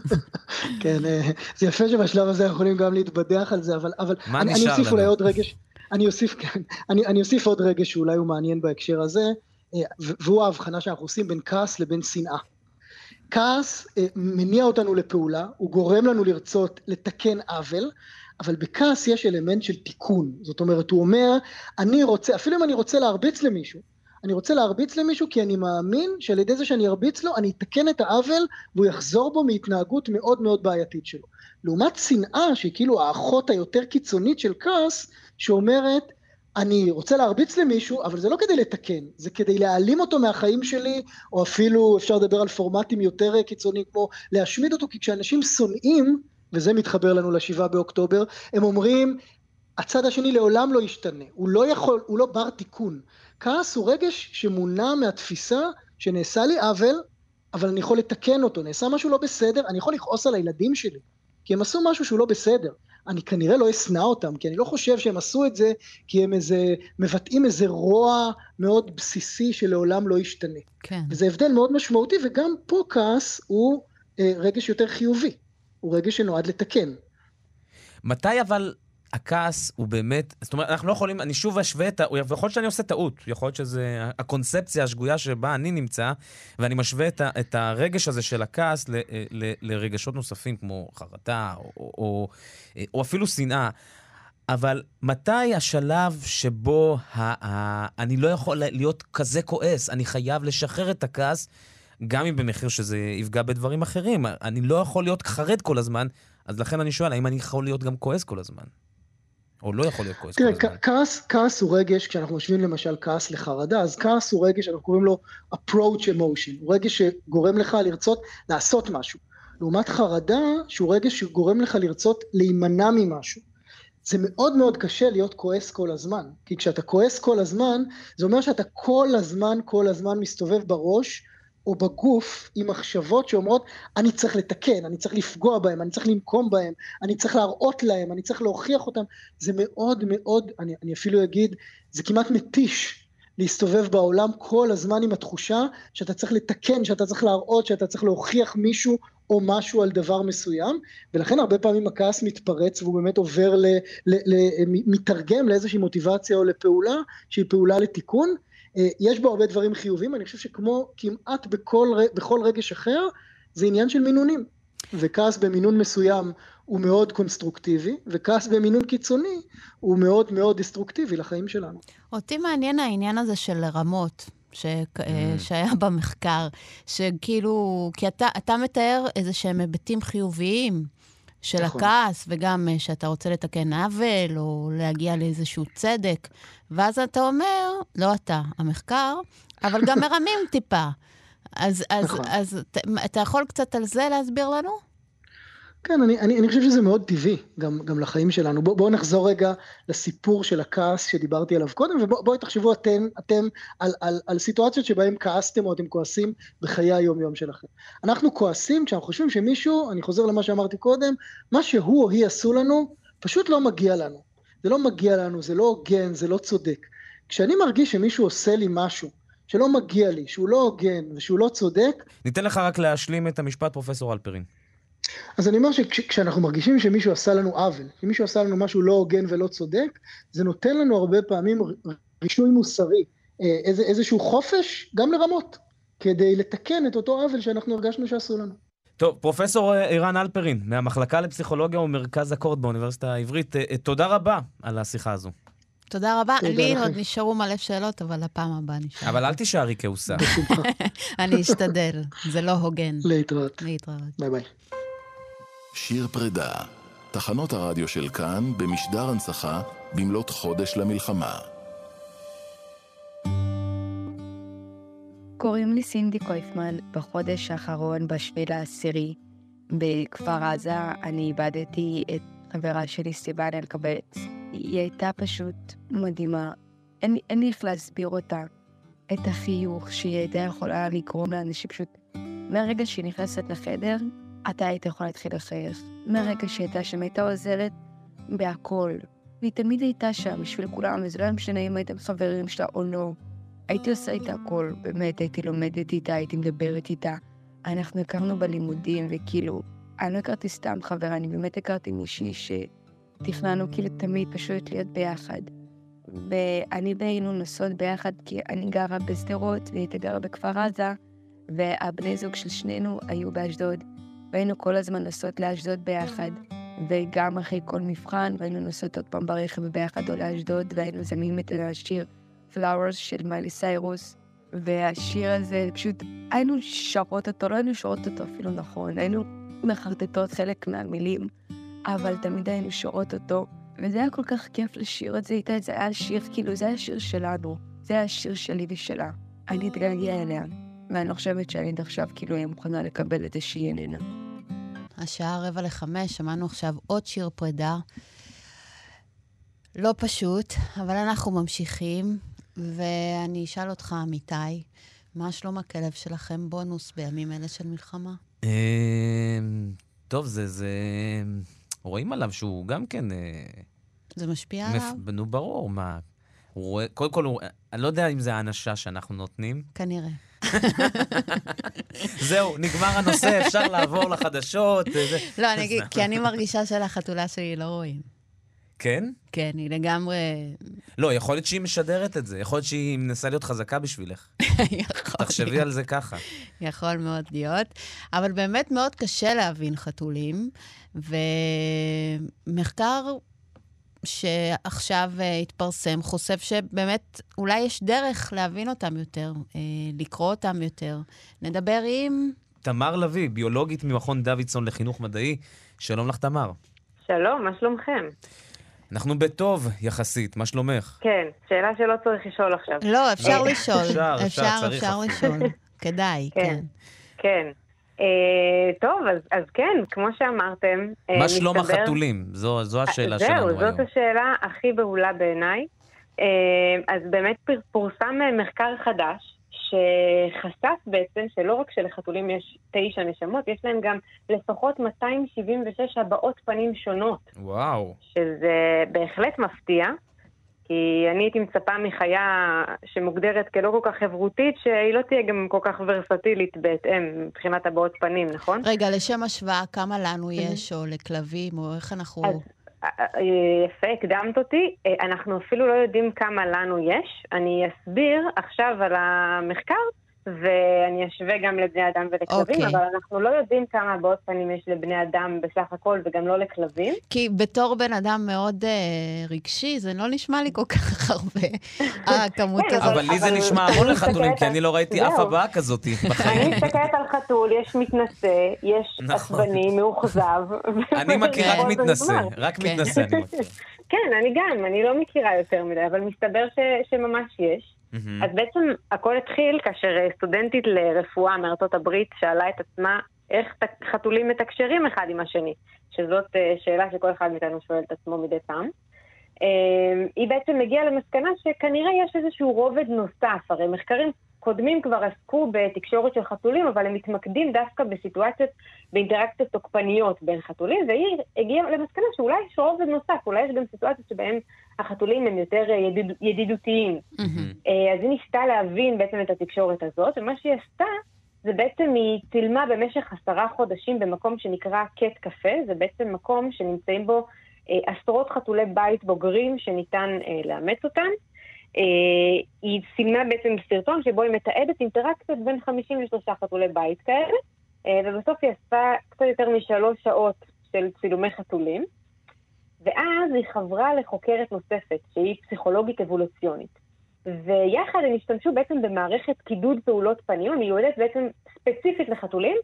כן, אה, זה יפה שבשלב הזה אנחנו יכולים גם להתבדח על זה, אבל, אבל מה אני, אני אוסיף אולי עוד רגש, אני אוסיף, כן, אני, אני אוסיף עוד רגש שאולי הוא מעניין בהקשר הזה, אה, והוא ההבחנה שאנחנו עושים בין כעס לבין שנאה. כעס אה, מניע אותנו לפעולה, הוא גורם לנו לרצות לתקן עוול, אבל בכעס יש אלמנט של תיקון, זאת אומרת הוא אומר אני רוצה, אפילו אם אני רוצה להרביץ למישהו, אני רוצה להרביץ למישהו כי אני מאמין שעל ידי זה שאני ארביץ לו אני אתקן את העוול והוא יחזור בו מהתנהגות מאוד מאוד בעייתית שלו. לעומת שנאה שהיא כאילו האחות היותר קיצונית של כעס שאומרת אני רוצה להרביץ למישהו, אבל זה לא כדי לתקן, זה כדי להעלים אותו מהחיים שלי, או אפילו אפשר לדבר על פורמטים יותר קיצוניים כמו להשמיד אותו, כי כשאנשים שונאים, וזה מתחבר לנו לשבעה באוקטובר, הם אומרים, הצד השני לעולם לא ישתנה, הוא לא יכול, הוא לא בר תיקון. כעס הוא רגש שמונע מהתפיסה שנעשה לי עוול, אבל אני יכול לתקן אותו, נעשה משהו לא בסדר, אני יכול לכעוס על הילדים שלי, כי הם עשו משהו שהוא לא בסדר. אני כנראה לא אשנא אותם, כי אני לא חושב שהם עשו את זה כי הם איזה, מבטאים איזה רוע מאוד בסיסי שלעולם לא ישתנה. כן. וזה הבדל מאוד משמעותי, וגם פה כעס הוא אה, רגש יותר חיובי, הוא רגש שנועד לתקן. מתי אבל הכעס הוא באמת, זאת אומרת, אנחנו לא יכולים, אני שוב אשווה את ה... יכול להיות שאני עושה טעות, יכול להיות שזה הקונספציה השגויה שבה אני נמצא, ואני משווה את, ה, את הרגש הזה של הכעס ל, ל, לרגשות נוספים, כמו חרטה, או, או, או, או אפילו שנאה. אבל מתי השלב שבו ה, ה, אני לא יכול להיות כזה כועס, אני חייב לשחרר את הכעס, גם אם במחיר שזה יפגע בדברים אחרים. אני לא יכול להיות חרד כל הזמן, אז לכן אני שואל, האם אני יכול להיות גם כועס כל הזמן? או לא יכול להיות כועס כל הזמן. כעס, כעס הוא רגש, כשאנחנו משווים למשל כעס לחרדה, אז כעס הוא רגש, אנחנו קוראים לו approach emotion, הוא רגש שגורם לך לרצות לעשות משהו. לעומת חרדה, שהוא רגש שגורם לך לרצות להימנע ממשהו. זה מאוד מאוד קשה להיות כועס כל הזמן, כי כשאתה כועס כל הזמן, זה אומר שאתה כל הזמן, כל הזמן מסתובב בראש או בגוף עם מחשבות שאומרות, אני צריך לתקן, אני צריך לפגוע בהם, אני צריך לנקום בהם, אני צריך להראות להם, אני צריך להוכיח אותם. זה מאוד מאוד, אני, אני אפילו אגיד, זה כמעט מתיש להסתובב בעולם כל הזמן עם התחושה שאתה צריך לתקן, שאתה צריך להראות, שאתה צריך להוכיח מישהו או משהו על דבר מסוים, ולכן הרבה פעמים הכעס מתפרץ והוא באמת עובר, ל, ל, ל, מתרגם לאיזושהי מוטיבציה או לפעולה שהיא פעולה לתיקון. אה, יש בו הרבה דברים חיובים, אני חושב שכמו כמעט בכל, בכל רגש אחר, זה עניין של מינונים. וכעס במינון מסוים הוא מאוד קונסטרוקטיבי, וכעס במינון קיצוני הוא מאוד מאוד דסטרוקטיבי לחיים שלנו. אותי מעניין העניין הזה של רמות. ש... Mm. שהיה במחקר, שכאילו, כי אתה, אתה מתאר איזה שהם היבטים חיוביים של נכון. הכעס, וגם אה, שאתה רוצה לתקן עוול, או להגיע לאיזשהו צדק. ואז אתה אומר, לא אתה, המחקר, אבל גם מרמים טיפה. אז, אז, נכון. אז אתה, אתה יכול קצת על זה להסביר לנו? כן, אני, אני, אני חושב שזה מאוד טבעי גם, גם לחיים שלנו. בואו בוא נחזור רגע לסיפור של הכעס שדיברתי עליו קודם, ובואו תחשבו אתם, אתם על, על, על סיטואציות שבהן כעסתם או אתם כועסים בחיי היום-יום שלכם. אנחנו כועסים כשאנחנו חושבים שמישהו, אני חוזר למה שאמרתי קודם, מה שהוא או היא עשו לנו, פשוט לא מגיע לנו. זה לא מגיע לנו, זה לא הוגן, זה לא צודק. כשאני מרגיש שמישהו עושה לי משהו, שלא מגיע לי, שהוא לא הוגן ושהוא לא צודק... ניתן לך רק להשלים את המשפט, פרופסור אלפרין. אז אני אומר שכשאנחנו מרגישים שמישהו עשה לנו עוול, שמישהו עשה לנו משהו לא הוגן ולא צודק, זה נותן לנו הרבה פעמים רישוי מוסרי, אה, איזה, איזשהו חופש גם לרמות, כדי לתקן את אותו עוול שאנחנו הרגשנו שעשו לנו. טוב, פרופסור אה, ערן אלפרין, מהמחלקה לפסיכולוגיה ומרכז אקורד באוניברסיטה העברית, אה, תודה רבה על השיחה הזו. תודה רבה. לי. עוד נשארו מלא שאלות, אבל לפעם הבאה נשאר. אבל אל תישארי כעוסה. אני אשתדל, זה לא הוגן. להתראות. להתראות. ביי ביי. שיר פרידה, תחנות הרדיו של כאן במשדר הנצחה במלאת חודש למלחמה. קוראים לי סינדי קויפמן. בחודש האחרון, בשביל העשירי, בכפר עזה, אני איבדתי את חברה שלי, סיוון אלקבץ. היא הייתה פשוט מדהימה. אין, אין לי איך להסביר אותה. את החיוך שהיא הייתה יכולה לגרום לאנשים פשוט... מהרגע שהיא נכנסת לחדר, אתה היית יכול להתחיל לחייך. מהרגע שהיא הייתה שם, הייתה עוזרת בהכל. והיא תמיד הייתה שם בשביל כולם, וזה לא היה משנה אם הייתם חברים שלה או לא. הייתי עושה איתה הכל, באמת, הייתי לומדת איתה, הייתי מדברת איתה. אנחנו הכרנו בלימודים, וכאילו, אני לא הכרתי סתם חברה, אני באמת הכרתי מישהי שתכננו כאילו תמיד פשוט להיות ביחד. ואני והיינו נוסעות ביחד, כי אני גרה בשדרות והיא הייתה גרה בכפר עזה, והבני זוג של שנינו היו באשדוד. והיינו כל הזמן נוסעות לאשדוד ביחד, וגם אחרי כל מבחן, והיינו נוסעות עוד פעם ברכב ביחד או לאשדוד, והיינו זמים את השיר Flowers של מיילי סיירוס, והשיר הזה, פשוט היינו שרות אותו, לא היינו שרות אותו אפילו נכון, היינו מחרטטות חלק מהמילים, אבל תמיד היינו שרות אותו, וזה היה כל כך כיף לשיר את זה איתה, זה היה שיר, כאילו, זה היה שיר שלנו. זה היה שיר שלי ושלה. אני אתגעגע אליה, ואני לא חושבת שאני עד עכשיו כאילו אהיה מוכנה לקבל את זה שהיא איננה. השעה רבע לחמש, שמענו עכשיו עוד שיר פרידה. לא פשוט, אבל אנחנו ממשיכים, ואני אשאל אותך, אמיתי, מה שלום הכלב שלכם בונוס בימים אלה של מלחמה? אמ, טוב, זה, זה... רואים עליו שהוא גם כן... אה, זה משפיע מפ... עליו? נו, ברור, מה... הוא רואה, קודם כל, הוא, אני לא יודע אם זה האנשה שאנחנו נותנים. כנראה. זהו, נגמר הנושא, אפשר לעבור לחדשות. אה. לא, אני אגיד, כי אני מרגישה שלחתולה שלי לא רואים. כן? כן, היא לגמרי... לא, יכול להיות שהיא משדרת את זה. יכול להיות שהיא מנסה להיות חזקה בשבילך. יכול תחשבי להיות. על זה ככה. יכול מאוד להיות. אבל באמת מאוד קשה להבין חתולים, ומחקר שעכשיו אה, התפרסם חושף שבאמת אולי יש דרך להבין אותם יותר, אה, לקרוא אותם יותר. נדבר עם... תמר לביא, ביולוגית ממכון דוידסון לחינוך מדעי. שלום לך, תמר. שלום, מה שלומכם? אנחנו בטוב יחסית, מה שלומך? כן, שאלה שלא צריך לשאול עכשיו. לא, אפשר לשאול. אפשר, אפשר, אפשר. לשאול. כדאי, כן. כן. אה, טוב, אז, אז כן, כמו שאמרתם, אה, מה שלום החתולים? זו, זו השאלה זהו, שלנו היום. זאת השאלה הכי בהולה בעיניי. אה, אז באמת פורסם אה, מחקר חדש, שחשף בעצם שלא רק שלחתולים יש תשע נשמות, יש להם גם לפחות 276 הבעות פנים שונות, וואו. שזה בהחלט מפתיע. כי אני הייתי מצפה מחיה שמוגדרת כלא כל כך חברותית, שהיא לא תהיה גם כל כך ורסטילית בהתאם מבחינת הבעות פנים, נכון? רגע, לשם השוואה, כמה לנו יש, או לכלבים, או איך אנחנו... אז אה, אה, יפה, הקדמת אותי. אה, אנחנו אפילו לא יודעים כמה לנו יש. אני אסביר עכשיו על המחקר, ואני אשווה גם לבני אדם ולכלבים, אוקיי. אבל אנחנו לא יודעים כמה הבעות פנים יש לבני אדם בסך הכל, וגם לא לכלבים. כי בתור בן אדם מאוד אה, רגשי, זה לא נשמע לי כל כך הרבה, הכמות כן, הזאת. אבל לי זה נשמע אני המון לחתולים, כי אני לא ראיתי. אף הבעה כזאת אני בחיים. מסתכלת על חתול, יש מתנשא, יש נכון. עצבני, מאוכזב. אני מכיר רק מתנשא, נגמר. רק כן. מתנשא אני מכיר. כן, אני גם, אני לא מכירה יותר מדי, אבל מסתבר שממש יש. מהמם. אז בעצם הכל התחיל כאשר אה, סטודנטית לרפואה מארצות הברית שאלה את עצמה איך חתולים מתקשרים אחד עם השני, שזאת אה, שאלה שכל אחד מאיתנו שואל את עצמו מדי פעם. אה, היא בעצם הגיעה למסקנה שכנראה יש איזשהו רובד נוסף, הרי מחקרים קודמים כבר עסקו בתקשורת של חתולים, אבל הם מתמקדים דווקא בסיטואציות, באינטראקציות תוקפניות בין חתולים, והיא הגיעה למסקנה שאולי יש רובד נוסף, אולי יש גם סיטואציות שבהן החתולים הם יותר ידיד, ידידותיים. מהמם. אה, אז היא ניסתה להבין בעצם את התקשורת הזאת, ומה שהיא עשתה, זה בעצם היא צילמה במשך עשרה חודשים במקום שנקרא קט קפה, זה בעצם מקום שנמצאים בו אה, עשרות חתולי בית בוגרים שניתן אה, לאמץ אותם. אה, היא צילמה בעצם סרטון שבו היא מתעדת אינטראקציות בין 53 חתולי בית כאלה, אה, ובסוף היא עשתה קצת יותר משלוש שעות של צילומי חתולים, ואז היא חברה לחוקרת נוספת, שהיא פסיכולוגית אבולוציונית. ויחד הם השתמשו בעצם במערכת קידוד פעולות פנים, המיועדת בעצם ספציפית לחתולים,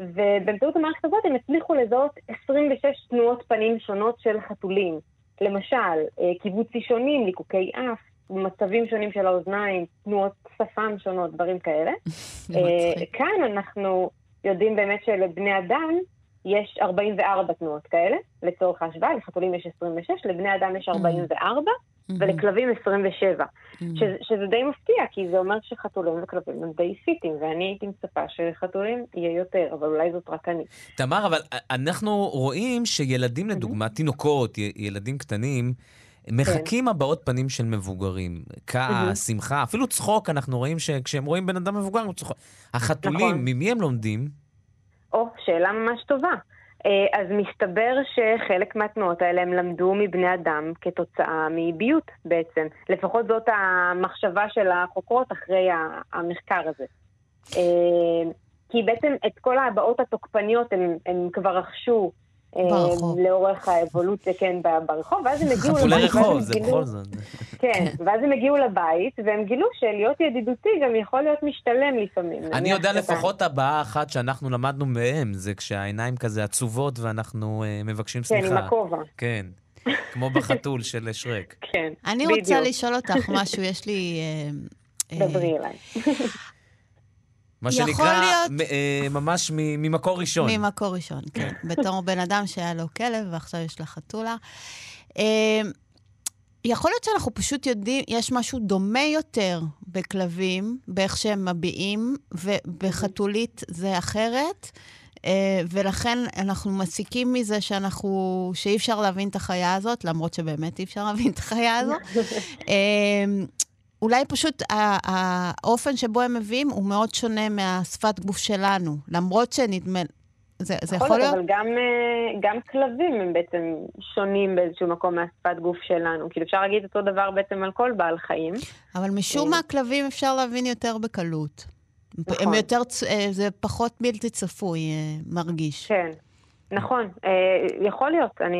ובאמצעות המערכת הזאת הם הצליחו לזהות 26 תנועות פנים שונות של חתולים. למשל, אה, קיבוצי שונים, ליקוקי אף, מצבים שונים של האוזניים, תנועות שפם שונות, דברים כאלה. אה. כאן אנחנו יודעים באמת שלבני אדם יש 44 תנועות כאלה, לצורך ההשוואה, לחתולים יש 26, לבני אדם יש 44, ולכלבים 27. מהמם. שזה, שזה די מפתיע, כי זה אומר שחתולים וכלבים הם די פיטים, ואני הייתי מצפה שחתולים יהיה יותר, אבל אולי זאת רק אני. תמר, אבל אנחנו רואים שילדים, לדוגמה, תינוקות, ילדים קטנים, מחקים הבעות פנים של מבוגרים. כעס, שמחה, אפילו צחוק, אנחנו רואים שכשהם רואים בן אדם מבוגר, הם צוחקים. החתולים, נכון. ממי הם לומדים? או, שאלה ממש טובה. אה, אז מסתבר שחלק מהתנועות האלה הם למדו מבני אדם כתוצאה מביות בעצם. לפחות זאת המחשבה של החוקרות אחרי המחקר הזה. אה, כי בעצם את כל ההבעות התוקפניות הם, הם כבר רכשו ברחוב. לאורך האבולוציה, כן, ברחוב, ואז הם הגיעו חתולי לבית, ואז רחוב, זה בכל זאת. כן, ואז הם הגיעו לבית, והם גילו שלהיות ידידותי גם יכול להיות משתלם לפעמים. אני יודע לפחות הבעה אחת שאנחנו למדנו מהם, זה כשהעיניים כזה עצובות ואנחנו אה, מבקשים כן, סליחה. עם הכובע. כן. כמו בחתול של שרק. כן, אני בדיוק. רוצה לשאול אותך משהו, יש לי... אה, אה, דברי אליי. מה שנקרא, להיות- מ- אה, ממש מ- ממקור ראשון. ממקור ראשון, כן. בתור בן אדם שהיה לו כלב ועכשיו יש לה חתולה. אה, יכול להיות שאנחנו פשוט יודעים, יש משהו דומה יותר בכלבים, באיך שהם מביעים, ובחתולית זה אחרת. אה, ולכן אנחנו מסיקים מזה שאנחנו, שאי אפשר להבין את החיה הזאת, למרות שבאמת אי אפשר להבין את החיה הזאת. אה, אולי פשוט האופן שבו הם מביאים הוא מאוד שונה מהשפת גוף שלנו, למרות שנדמה... זה, זה יכול להיות? אבל גם, אה, גם כלבים הם בעצם שונים באיזשהו מקום מהשפת גוף שלנו. כאילו אפשר להגיד אותו דבר בעצם על כל בעל חיים. אבל משום מה כלבים אפשר להבין יותר בקלות. נכון. הם יותר, אה, זה פחות בלתי צפוי אה, מרגיש. כן, נכון. אה, יכול להיות, אני...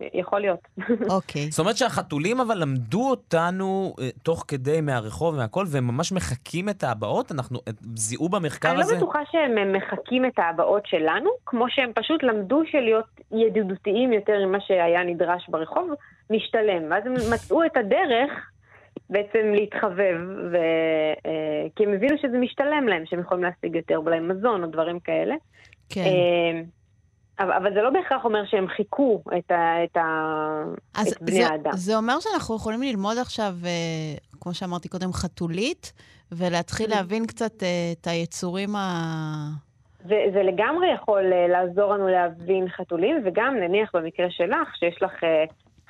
יכול להיות. אוקיי. זאת אומרת שהחתולים אבל למדו אותנו אה, תוך כדי מהרחוב ומהכל, והם ממש מחקים את ההבעות? אנחנו אה, זיהו במחקר אני הזה? לא בטוחה שהם מחקים את ההבעות שלנו, כמו שהם פשוט למדו שלהיות ידידותיים יותר ממה שהיה נדרש ברחוב, משתלם. ואז הם מצאו את הדרך בעצם להתחבב, ו... אה, כי הם הבינו שזה משתלם להם, שהם יכולים להשיג יותר אולי מזון או דברים כאלה. כן. אבל, זה לא בהכרח אומר שהם חיכו את, ה, את, ה, את בני זה, האדם. זה אומר שאנחנו יכולים ללמוד עכשיו, אה, כמו שאמרתי קודם, חתולית, ולהתחיל להבין קצת אה, את היצורים ה... זה, זה לגמרי יכול אה, לעזור לנו להבין חתולים, וגם נניח במקרה שלך, שיש לך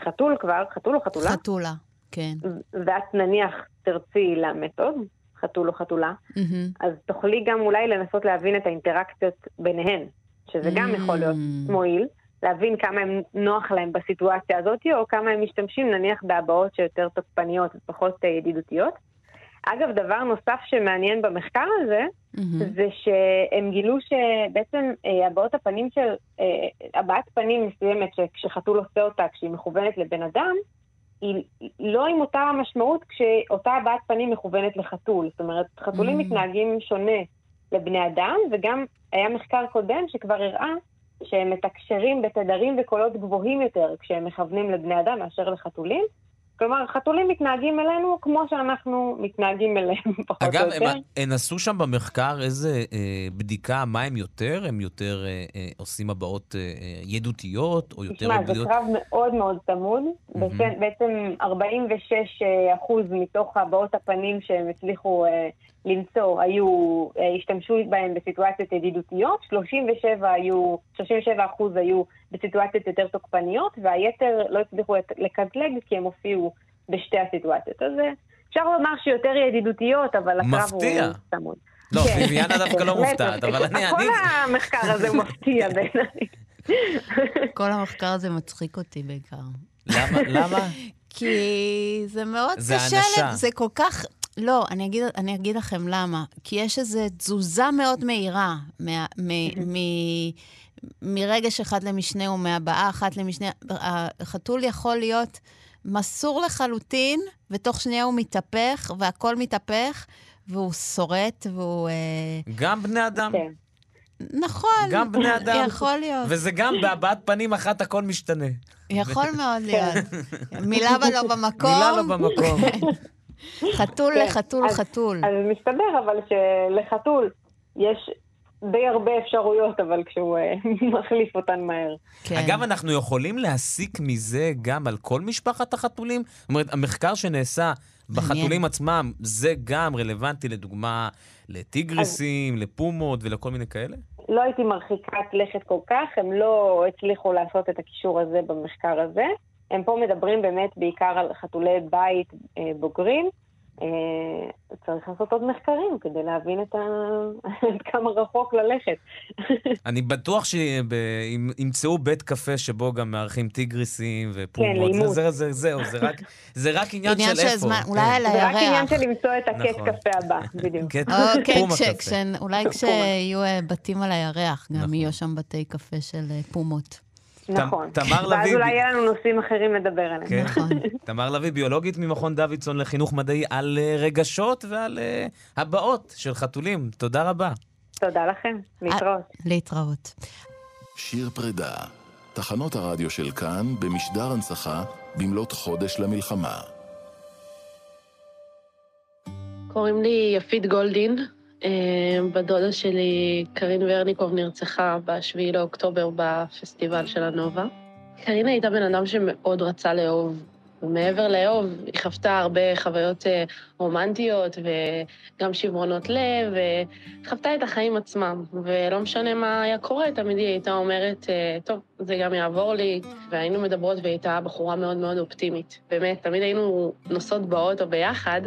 חתול כבר, חתול או חתולה, חתולה, כן. ואת נניח תרצי לאמץ עוד, חתול או חתולה, מהמם. אז תוכלי גם אולי לנסות להבין את האינטראקציות ביניהן, שזה גם יכול להיות Mm. מועיל, להבין כמה הם נוח להם בסיטואציה הזאת, או כמה הם משתמשים נניח בהבעות שיותר תוקפניות ופחות אה, ידידותיות. אגב, דבר נוסף שמעניין במחקר הזה, מהמם. זה שהם גילו שבעצם אה, הבעות הפנים של, אה, הבעת פנים מסוימת שכשחתול עושה אותה, כשהיא מכוונת לבן אדם, היא לא עם אותה המשמעות כשאותה הבעת פנים מכוונת לחתול. זאת אומרת, חתולים Mm. מתנהגים שונה לבני אדם, וגם היה מחקר קודם שכבר הראה שהם מתקשרים בתדרים וקולות גבוהים יותר כשהם מכוונים לבני אדם מאשר לחתולים. כלומר, חתולים מתנהגים אלינו כמו שאנחנו מתנהגים אליהם, פחות אגב, או יותר. הם, הם עשו שם במחקר איזה אה, בדיקה, מה הם יותר? הם יותר אה, אה, עושים הבעות אה, אה, ידותיות, או יותר תשמע, זה הבעות... קרב מאוד מאוד צמוד. בעצם- בעצם 46 אחוז מתוך הבעות הפנים שהם הצליחו אה, למצוא היו, אה, השתמשו בהם בסיטואציות ידידותיות, 37 היו, 37 אחוז היו בסיטואציות יותר תוקפניות, והיתר לא הצליחו לקטלג כי הם הופיעו בשתי הסיטואציות. אז אה, אפשר לומר שיותר ידידותיות, אבל הקרב הוא מפתיע. צמוד. לא, כן. ביביאנה דווקא לא מופתעת, אבל אני... כל אני- המחקר הזה הוא מפתיע בעיניי. כל המחקר הזה מצחיק אותי בעיקר. למה? למה? כי זה מאוד זה קשה, זה כל כך... לא, אני אגיד, אני אגיד לכם למה. כי יש איזו תזוזה מאוד מהירה מה, מ, מ, מרגש אחד למשנה או מהבעה אחת למשנה. החתול יכול להיות מסור לחלוטין, ותוך שנייה הוא מתהפך, והכל מתהפך, והוא שורט, והוא... אה, גם בני אדם. כן. נכון. גם בני אדם. יכול להיות. וזה גם בהבעת פנים אחת הכל משתנה. יכול מאוד להיות. מילה ולא במקום. מילה לא במקום. חתול כן. לחתול אז- חתול. אז מסתבר אבל שלחתול יש די הרבה אפשרויות, אבל כשהוא אה, מחליף אותן מהר. כן. אגב, אנחנו יכולים להסיק מזה גם על כל משפחת החתולים? זאת אומרת, המחקר שנעשה בחתולים עצמם, זה גם רלוונטי לדוגמה לטיגריסים, לפומות ולכל מיני כאלה? לא הייתי מרחיקת לכת כל כך, הם לא הצליחו לעשות את הקישור הזה במחקר הזה. הם פה מדברים באמת בעיקר על חתולי בית אה, בוגרים. אה, צריך לעשות עוד מחקרים כדי להבין את ה... כמה רחוק ללכת. אני בטוח שימצאו בית קפה שבו גם מארחים טיגריסים ופומות. כן, לאימוץ. זה, זה, זה, זהו, זה רק, זה רק עניין, של איפה. זמן, כן. אולי על זה רק עניין הירח. של למצוא את הקט נכון. קפה הבא, בדיוק. אוקיי, פומה כש- קפה. כש- אולי כשיהיו אה, בתים על הירח, גם נכון. יהיו שם בתי קפה של אה, פומות. נכון. תמר ואז לביא- אולי יהיה לנו נושאים אחרים לדבר עליהם. כן. נכון. תמר לביא, ביולוגית ממכון דוידסון לחינוך מדעי על אה, רגשות ועל אה, הבעות של חתולים. תודה רבה. תודה לכם, להתראות. להתראות. שיר פרידה. תחנות הרדיו של כאן במשדר הנצחה במלאת חודש למלחמה. קוראים לי יפית גולדין. אה, בדודה שלי, קרין ורניקוב, נרצחה ב-7 לאוקטובר בפסטיבל של הנובה. קרין הייתה בן אדם שמאוד רצה לאהוב, ומעבר לאהוב, היא חוותה הרבה חוויות אה, רומנטיות וגם שברונות לב, וחוותה את החיים עצמם. ולא משנה מה היה קורה, תמיד היא הייתה אומרת, אה, טוב, זה גם יעבור לי, והיינו מדברות והיא הייתה בחורה מאוד מאוד אופטימית. באמת, תמיד היינו נוסעות באוטו ביחד,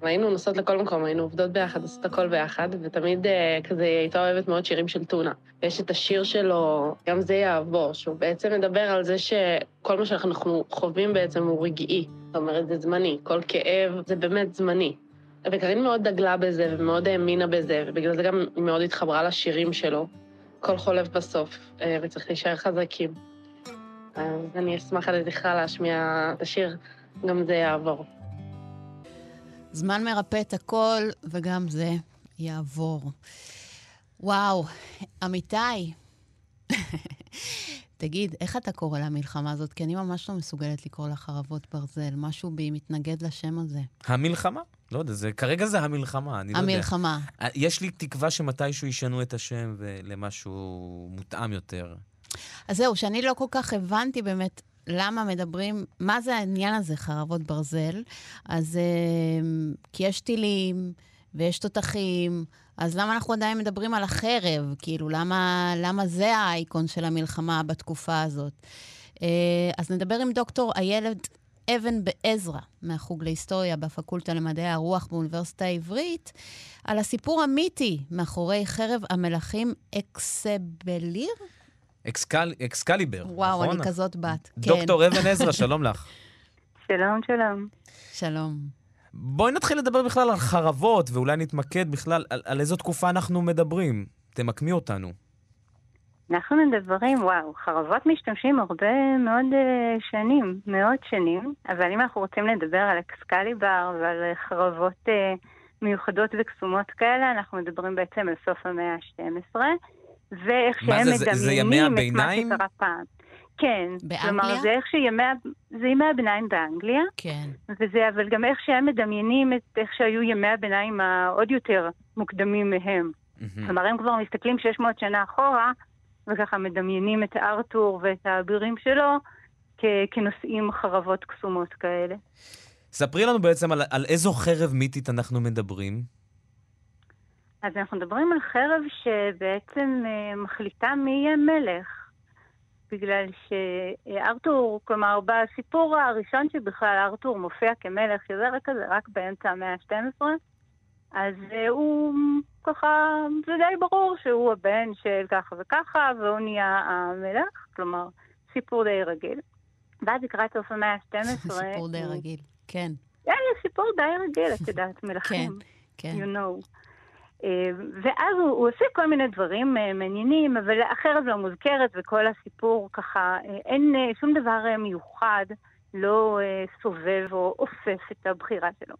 והיינו נוסעות לכל מקום, היינו עובדות ביחד, עושות הכל ביחד, ותמיד uh, כזה היא הייתה אוהבת מאוד שירים של טונה. ויש את השיר שלו, גם זה יעבור, שהוא בעצם מדבר על זה שכל מה שאנחנו חווים בעצם הוא רגעי. זאת אומרת, זה זמני, כל כאב זה באמת זמני. וקרין מאוד דגלה בזה ומאוד האמינה בזה, ובגלל זה גם היא מאוד התחברה לשירים שלו. כל חולף בסוף, uh, וצריך להישאר חזקים. אז אני אשמח על זכרה להשמיע את השיר, גם זה יעבור. זמן מרפא את הכל, וגם זה יעבור. וואו, אמיתי, תגיד, איך אתה קורא למלחמה הזאת? כי אני ממש לא מסוגלת לקרוא לה חרבות ברזל. משהו בי מתנגד לשם הזה. המלחמה? לא יודע, זה, כרגע זה המלחמה, אני לא יודע. המלחמה. יש לי תקווה שמתישהו ישנו את השם למשהו מותאם יותר. אז זהו, שאני לא כל כך הבנתי באמת למה מדברים, מה זה העניין הזה, חרבות ברזל? אז uh, כי יש טילים ויש תותחים, אז למה אנחנו עדיין מדברים על החרב? כאילו, למה, למה זה האייקון של המלחמה בתקופה הזאת? Uh, אז נדבר עם דוקטור איילת אבן בעזרא, מהחוג להיסטוריה בפקולטה למדעי הרוח באוניברסיטה העברית, על הסיפור המיתי מאחורי חרב המלכים אקסבליר? אקסקל, אקסקליבר, וואו, נכון? אני כזאת בת. דוקטור כן. אבן עזרא, שלום לך. שלום, שלום. שלום. בואי נתחיל לדבר בכלל על חרבות, ואולי נתמקד בכלל על, על איזו תקופה אנחנו מדברים. תמקמי אותנו. אנחנו מדברים, וואו, חרבות משתמשים הרבה מאוד uh, שנים, מאות שנים, אבל אם אנחנו רוצים לדבר על אקסקליבר ועל חרבות uh, מיוחדות וקסומות כאלה, אנחנו מדברים בעצם על סוף המאה ה-12. ואיך שהם זה, מדמיינים את מה שקרה פעם. כן. באנגליה? כלומר, זה איך שימי, זה ימי הביניים באנגליה. כן. וזה, אבל גם איך שהם מדמיינים את איך שהיו ימי הביניים העוד יותר מוקדמים מהם. Mm-hmm. כלומר, הם כבר מסתכלים 600 שנה אחורה, וככה מדמיינים את ארתור ואת האבירים שלו כ- כנושאים חרבות קסומות כאלה. ספרי לנו בעצם על, על איזו חרב מיתית אנחנו מדברים. אז אנחנו מדברים על חרב שבעצם אה, מחליטה מי יהיה מלך. בגלל שארתור, כלומר, בסיפור הראשון שבכלל ארתור מופיע כמלך, שזה רק כזה, רק באמצע המאה ה-12, אז אה, הוא ככה, זה די ברור שהוא הבן של ככה וככה, והוא נהיה המלך, כלומר, סיפור די רגיל. ואז לקראת סוף המאה ה-12... סיפור די רגיל, כן. כן, סיפור די רגיל, את יודעת, מלכים. כן, כן. You know. אה, ואז הוא, הוא עושה כל מיני דברים אה, מעניינים, אבל החרב לא מוזכרת וכל הסיפור ככה, אה, אין שום דבר מיוחד, לא סובב או אופף את הבחירה שלו.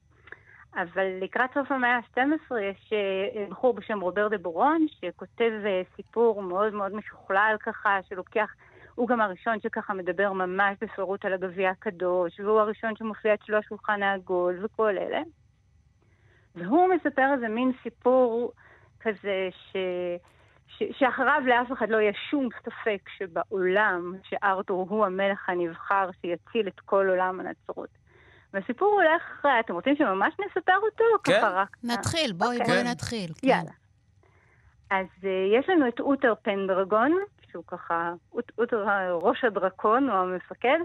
אבל לקראת סוף המאה ה-12 יש בחור בשם רובר דה בורון, שכותב סיפור מאוד מאוד משוכלל ככה, שלוקח, הוא גם הראשון שככה מדבר ממש בפירוט על הגביע הקדוש, והוא הראשון שמופיע אצלו השולחן העגול וכל אלה. והוא מספר איזה מין סיפור כזה ש... ש... שאחריו לאף אחד לא יהיה שום ספק שבעולם שארתור הוא המלך הנבחר שיציל את כל עולם הנצרות. והסיפור הולך, אתם רוצים שממש נספר אותו? כן. ככה רק... נתחיל, בואי, okay. בואי נתחיל. כן. יאללה. אז uh, יש לנו את אוטר פנדרגון, שהוא ככה, אוטר ראש הדרקון, הוא המפקד,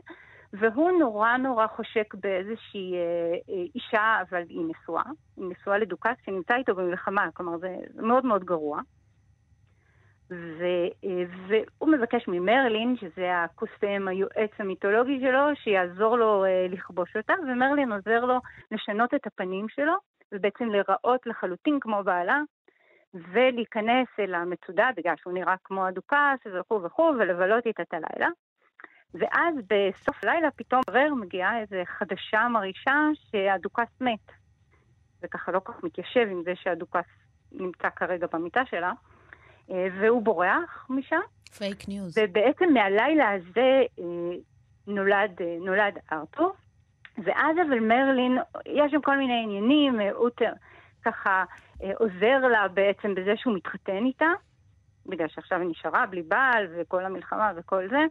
והוא נורא נורא חושק באיזושהי אה, אה, אישה, אבל היא נשואה, היא נשואה לדוכס שנמצא איתו במלחמה, כלומר זה, מאוד מאוד גרוע. ו, אה, והוא מבקש ממרלין, שזה הקוסם, היועץ המיתולוגי שלו, שיעזור לו לכבוש אותה, ומרלין עוזר לו לשנות את הפנים שלו, ובעצם להיראות לחלוטין כמו בעלה, ולהיכנס אל המצודה, בגלל שהוא נראה כמו הדוכס וכו' וכו', ולבלות איתה את הלילה. ואז בסוף לילה פתאום ברר מגיעה איזו חדשה מרעישה שהדוכס מת. זה ככה לא כל כך מתיישב עם זה שהדוכס נמצא כרגע במיטה שלה, אה, והוא בורח משם. fake news. ובעצם מהלילה הזה אה, נולד, אה, נולד ארתור, ואז אבל מרלין, יש שם כל מיני עניינים, אוטר ככה עוזר לה בעצם בזה שהוא מתחתן איתה, בגלל שעכשיו היא נשארה בלי בעל וכל המלחמה וכל זה,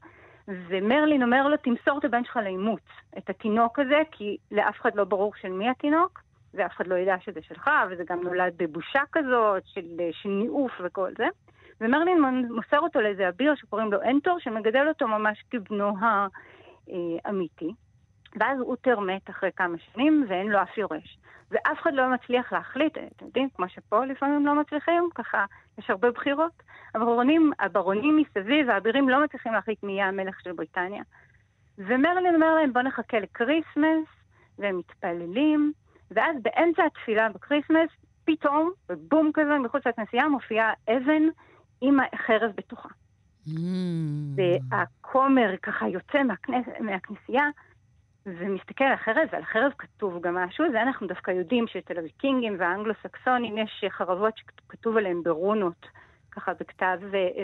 ומרלין אומר לו, תמסור את הבן שלך לאימוץ, את התינוק הזה, כי לאף אחד לא ברור של מי התינוק, ואף אחד לא ידע שזה שלך, וזה גם נולד בבושה כזאת, של, של ניאוף וכל זה. ומרלין מוסר אותו לאיזה אביר שקוראים לו אנטור, שמגדל אותו ממש כבנו האמיתי. ואז אוטר מת אחרי כמה שנים, ואין לו אף יורש. ואף אחד לא מצליח להחליט, אתם יודעים, כמו שפה לפעמים לא מצליחים, ככה יש הרבה בחירות. הברונים, הברונים מסביב, האבירים לא מצליחים להחליט מי יהיה המלך של בריטניה. ומרלין אומר להם, בואו נחכה ל Christmas, והם מתפללים, ואז באמצע התפילה ב Christmas, פתאום, בבום כזה, מחוץ לכנסייה, מופיעה אבן עם החרב בתוכה. Mm. והכומר ככה יוצא מהכנס, מהכנסייה, ומסתכל על החרב, ועל החרב כתוב גם משהו, זה אנחנו דווקא יודעים שאצל הוויקינגים והאנגלו-סקסונים יש חרבות שכתוב עליהן ברונות, ככה בכתב,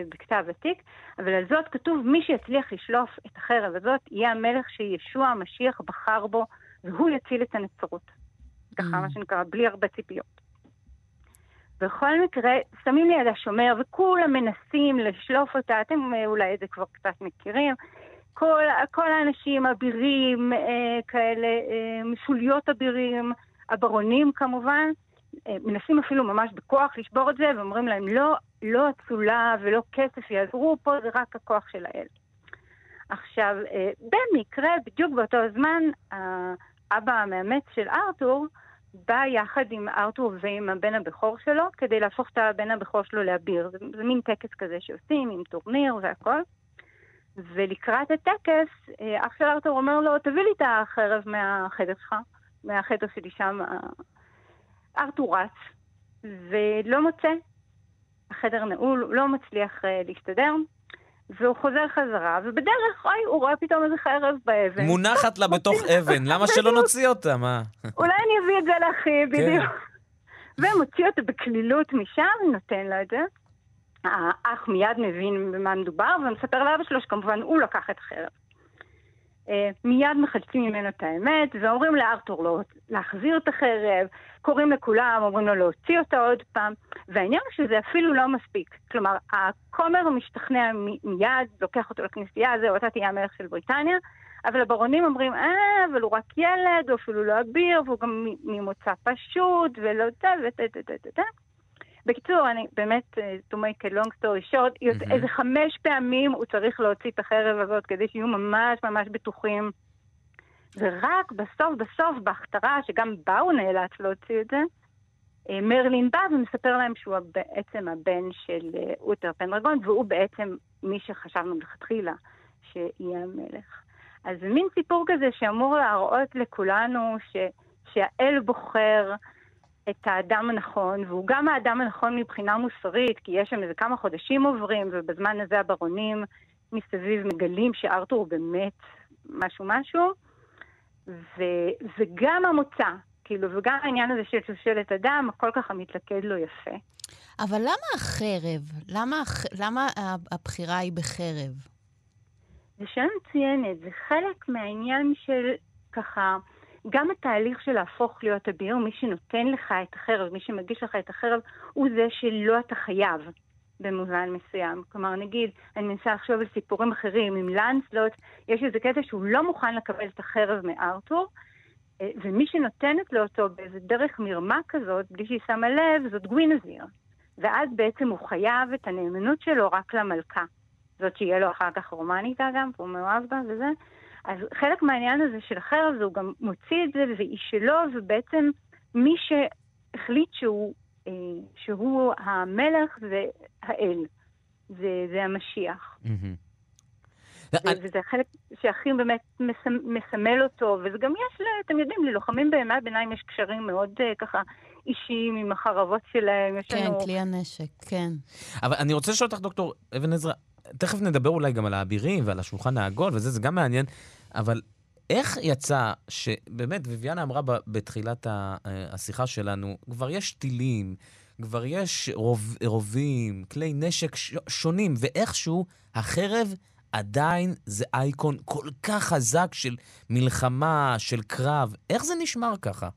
בכתב עתיק, אבל על זאת כתוב, מי שיצליח לשלוף את החרב הזאת, יהיה המלך שישוע המשיח בחר בו, והוא יציל את הנצרות. ככה, mm. מה שנקרא, בלי הרבה ציפיות. בכל מקרה, שמים ליד השומר, וכולם מנסים לשלוף אותה, אתם אולי את זה כבר קצת מכירים. כל, כל האנשים, אבירים, אה, כאלה, אה, משוליות אבירים, הברונים כמובן, אה, מנסים אפילו ממש בכוח לשבור את זה, ואומרים להם, לא, לא אצולה ולא כסף יעזרו, פה זה רק הכוח של האל. עכשיו, אה, במקרה, בדיוק באותו זמן, האבא המאמץ של ארתור, בא יחד עם ארתור ועם הבן הבכור שלו, כדי להפוך את הבן הבכור שלו לאביר. זה, זה מין טקס כזה שעושים, עם טורניר והכל. ולקראת הטקס, אה, אח של ארתור אומר לו, תביא לי את החרב מהחדר שלך, מהחדר שלי שם. ארתור רץ, ולא מוצא. החדר נעול, לא מצליח uh, להסתדר, והוא חוזר חזרה, ובדרך, אוי, הוא רואה פתאום איזה חרב באבן. מונחת לה בתוך אבן, למה שלא נוציא אותה, מה? אולי אני אביא את זה לאחי, כן. בדיוק. ומוציא אותה בקלילות משם, נותן לה את זה. האח מיד מבין במה מדובר, ומספר לאבא שלו שכמובן הוא לקח את החרב. אה, מיד מחלצים ממנו את האמת, ואומרים לארתור לא להחזיר את החרב, קוראים לכולם, אומרים לו להוציא אותה עוד פעם, והעניין הוא שזה אפילו לא מספיק. כלומר, הכומר משתכנע מיד, לוקח אותו לכנסייה, זהו, אתה תהיה המלך של בריטניה, אבל הברונים אומרים, אה, אבל הוא רק ילד, הוא אפילו לא אביר, והוא גם ממוצא פשוט, ולא זה, ותה תה תה תה תה. בקיצור, אני באמת, אה, to make a long story short, mm-hmm. איזה חמש פעמים הוא צריך להוציא את החרב הזאת כדי שיהיו ממש ממש בטוחים. ורק בסוף בסוף, בהכתרה, שגם בה הוא נאלץ להוציא את זה, אה, מרלין בא ומספר להם שהוא בעצם הבן של אה, אוטר פנדרגון, והוא בעצם מי שחשבנו מלכתחילה שיהיה המלך. אז זה מין סיפור כזה שאמור להראות לכולנו ש, שהאל בוחר את האדם הנכון, והוא גם האדם הנכון מבחינה מוסרית, כי יש שם איזה כמה חודשים עוברים, ובזמן הזה הברונים מסביב מגלים שארתור הוא באמת משהו משהו, ו, וגם המוצא, כאילו, וגם העניין הזה של שושלת אדם, הכל ככה מתלכד לו יפה. אבל למה החרב? למה, למה הבחירה היא בחרב? זו שאלה מצוינת, זה חלק מהעניין של ככה... גם התהליך של להפוך להיות אביר, מי שנותן לך את החרב, מי שמגיש לך את החרב, הוא זה שלא אתה חייב במובן מסוים. כלומר, נגיד, אני מנסה לחשוב על סיפורים אחרים, עם לנסלוט, יש איזה קטע שהוא לא מוכן לקבל את החרב מארתור, אה, ומי שנותנת לו אותו באיזה דרך מרמה כזאת, בלי שהיא שמה לב, זאת גווינזיר. ואז בעצם הוא חייב את הנאמנות שלו רק למלכה. זאת שיהיה לו אחר כך רומנית אגב, והוא מאוהב בה וזה. אז חלק מהעניין הזה של החרב זה הוא גם מוציא את זה והיא שלו, ובעצם מי שהחליט שהוא, אה, שהוא המלך זה האל, זה, זה המשיח. וזה החלק שהכי באמת מסמל אותו, וזה גם יש, אתם יודעים, ללוחמים בימי הביניים יש קשרים מאוד uh, ככה אישיים עם החרבות שלהם. כן, לנו... כלי הנשק, כן. אבל אני רוצה לשאול אותך, דוקטור אבן עזרא, תכף נדבר אולי גם על האבירים ועל השולחן העגול וזה, זה גם מעניין, אבל איך יצא שבאמת, ויviana אמרה בתחילת השיחה שלנו, כבר יש טילים, כבר יש רוב, רובים, כלי נשק ש, שונים, ואיכשהו החרב עדיין זה אייקון כל כך חזק של מלחמה, של קרב. איך זה נשמר ככה?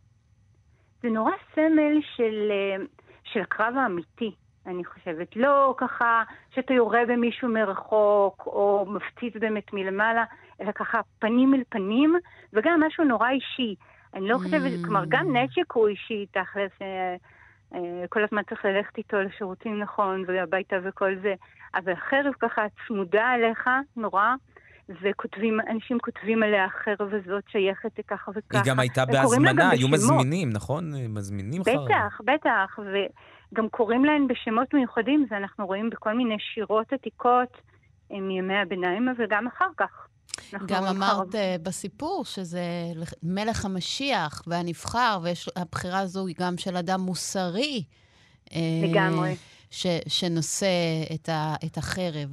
זה נורא סמל של, אה, של הקרב האמיתי, אני חושבת. לא ככה שאתה יורה במישהו מרחוק, או מפציץ באמת מלמעלה, אלא ככה פנים אל פנים, וגם משהו נורא אישי. אני לא חושבת, mm. כלומר, גם נשק הוא אישי, תכלס, אה, אה, כל הזמן צריך ללכת איתו לשירותים נכון, והביתה וכל זה, אבל החרב ככה צמודה אליך, נורא. וכותבים, אנשים כותבים עליה, החרב הזאת שייכת לככה וככה. היא גם הייתה בהזמנה, היו מזמינים, נכון? מזמינים חרב. בטח, בטח, וגם קוראים להן בשמות מיוחדים, זה אנחנו רואים בכל מיני שירות עתיקות אה, מימי הביניים, אבל גם אחר כך. גם אמרת חרב. אה, בסיפור שזה מלך המשיח והנבחר, והבחירה הזו היא גם של אדם מוסרי. אה, לגמרי. ש, שנושא את, ה, את החרב.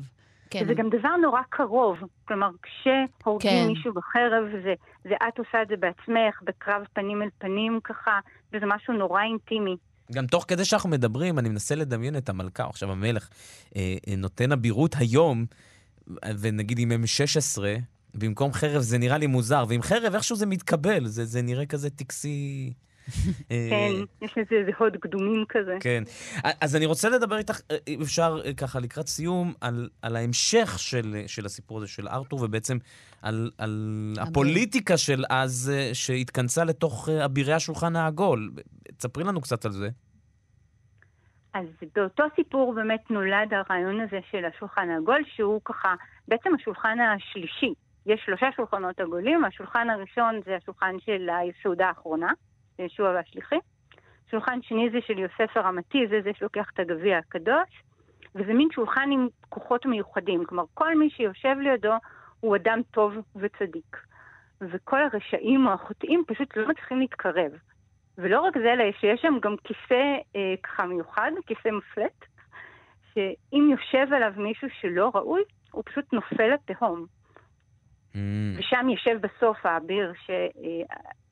כן. זה גם דבר נורא קרוב. כלומר, כשהורגים כן. מישהו בחרב, זה, זה את עושה את זה בעצמך, בקרב פנים אל פנים ככה, וזה משהו נורא אינטימי. גם תוך כדי שאנחנו מדברים, אני מנסה לדמיין את המלכה, עכשיו המלך, אה, אה, נותן אבירות היום, ונגיד אם הם 16, במקום חרב זה נראה לי מוזר, ועם חרב איכשהו זה מתקבל, זה, זה נראה כזה טקסי... אה, כן, יש לזה איזה הוד קדומים כזה. כן. אז אני רוצה לדבר איתך, אה, אם אפשר אה, ככה לקראת סיום, על, על ההמשך של, של הסיפור הזה של ארתור, ובעצם על, על הפוליטיקה של אז, שהתכנסה לתוך אבירי השולחן העגול. תספרי לנו קצת על זה. אז באותו סיפור באמת נולד הרעיון הזה של השולחן העגול, שהוא ככה בעצם השולחן השלישי. יש שלושה שולחנות עגולים, השולחן הראשון זה השולחן של הסעודה האחרונה, ישוע והשליחי. שולחן שני זה של יוסף הרמתי, זה זה שלוקח את הגביע הקדוש, וזה מין שולחן עם כוחות מיוחדים. כלומר, כל מי שיושב לידו הוא אדם טוב וצדיק. וכל הרשעים או החוטאים פשוט לא מצליחים להתקרב. ולא רק זה, אלא שיש שם גם כיסא אה, ככה מיוחד, כיסא מפלט, שאם יושב עליו מישהו שלא ראוי, הוא פשוט נופל לתהום. Mm. ושם יושב בסוף האביר,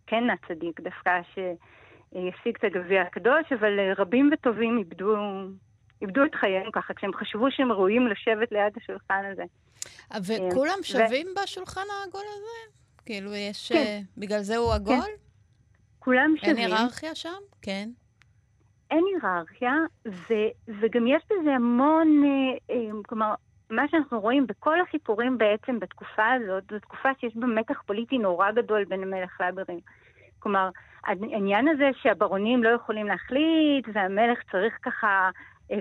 שכן הצדיק, דווקא שישיג את הגביע הקדוש, אבל רבים וטובים איבדו, איבדו את חייהם ככה, כשהם חשבו שהם ראויים לשבת ליד השולחן הזה. וכולם שווים ו... בשולחן העגול הזה? כאילו, יש... כן. בגלל זה הוא עגול? כן. כולם שווים. אין היררכיה שם? כן. אין היררכיה, ו, וגם יש בזה המון, אה, אה, כלומר, מה שאנחנו רואים בכל הסיפורים בעצם בתקופה הזאת, זו תקופה שיש בה מתח פוליטי נורא גדול בין המלך לאבירים. כלומר, העניין הזה שהברונים לא יכולים להחליט, והמלך צריך ככה, אה,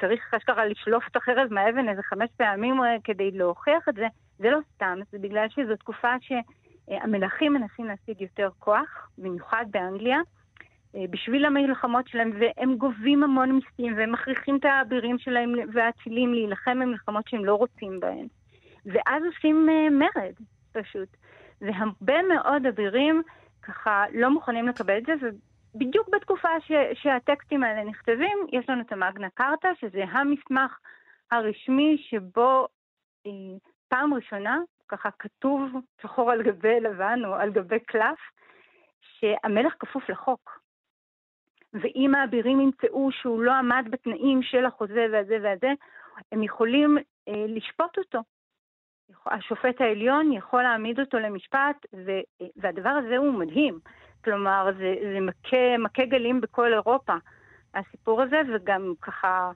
צריך אשכרה לשלוף את החרב מהאבן איזה חמש פעמים אה, כדי להוכיח את זה, זה לא סתם, זה בגלל שזו תקופה שהמלכים מנסים להשיג יותר כוח, במיוחד באנגליה. אה, בשביל המלחמות שלהם, והם גובים המון מיסים, והם מכריחים את האבירים שלהם והאצילים להילחם במלחמות שהם לא רוצים בהן. ואז עושים אה, מרד, פשוט. והרבה מאוד אבירים ככה לא מוכנים לקבל את זה, ובדיוק בתקופה ש, שהטקסטים האלה נכתבים, יש לנו את המאגנה קארטה, שזה המסמך הרשמי שבו אה, פעם ראשונה, ככה כתוב שחור על גבי לבן או על גבי קלף, שהמלך כפוף לחוק. ואם האבירים ימצאו שהוא לא עמד בתנאים של החוזה והזה והזה, הם יכולים אה, לשפוט אותו. השופט העליון יכול להעמיד אותו למשפט, ו, והדבר הזה הוא מדהים. כלומר, זה, זה מכה, מכה גלים בכל אירופה, הסיפור הזה, וגם ככה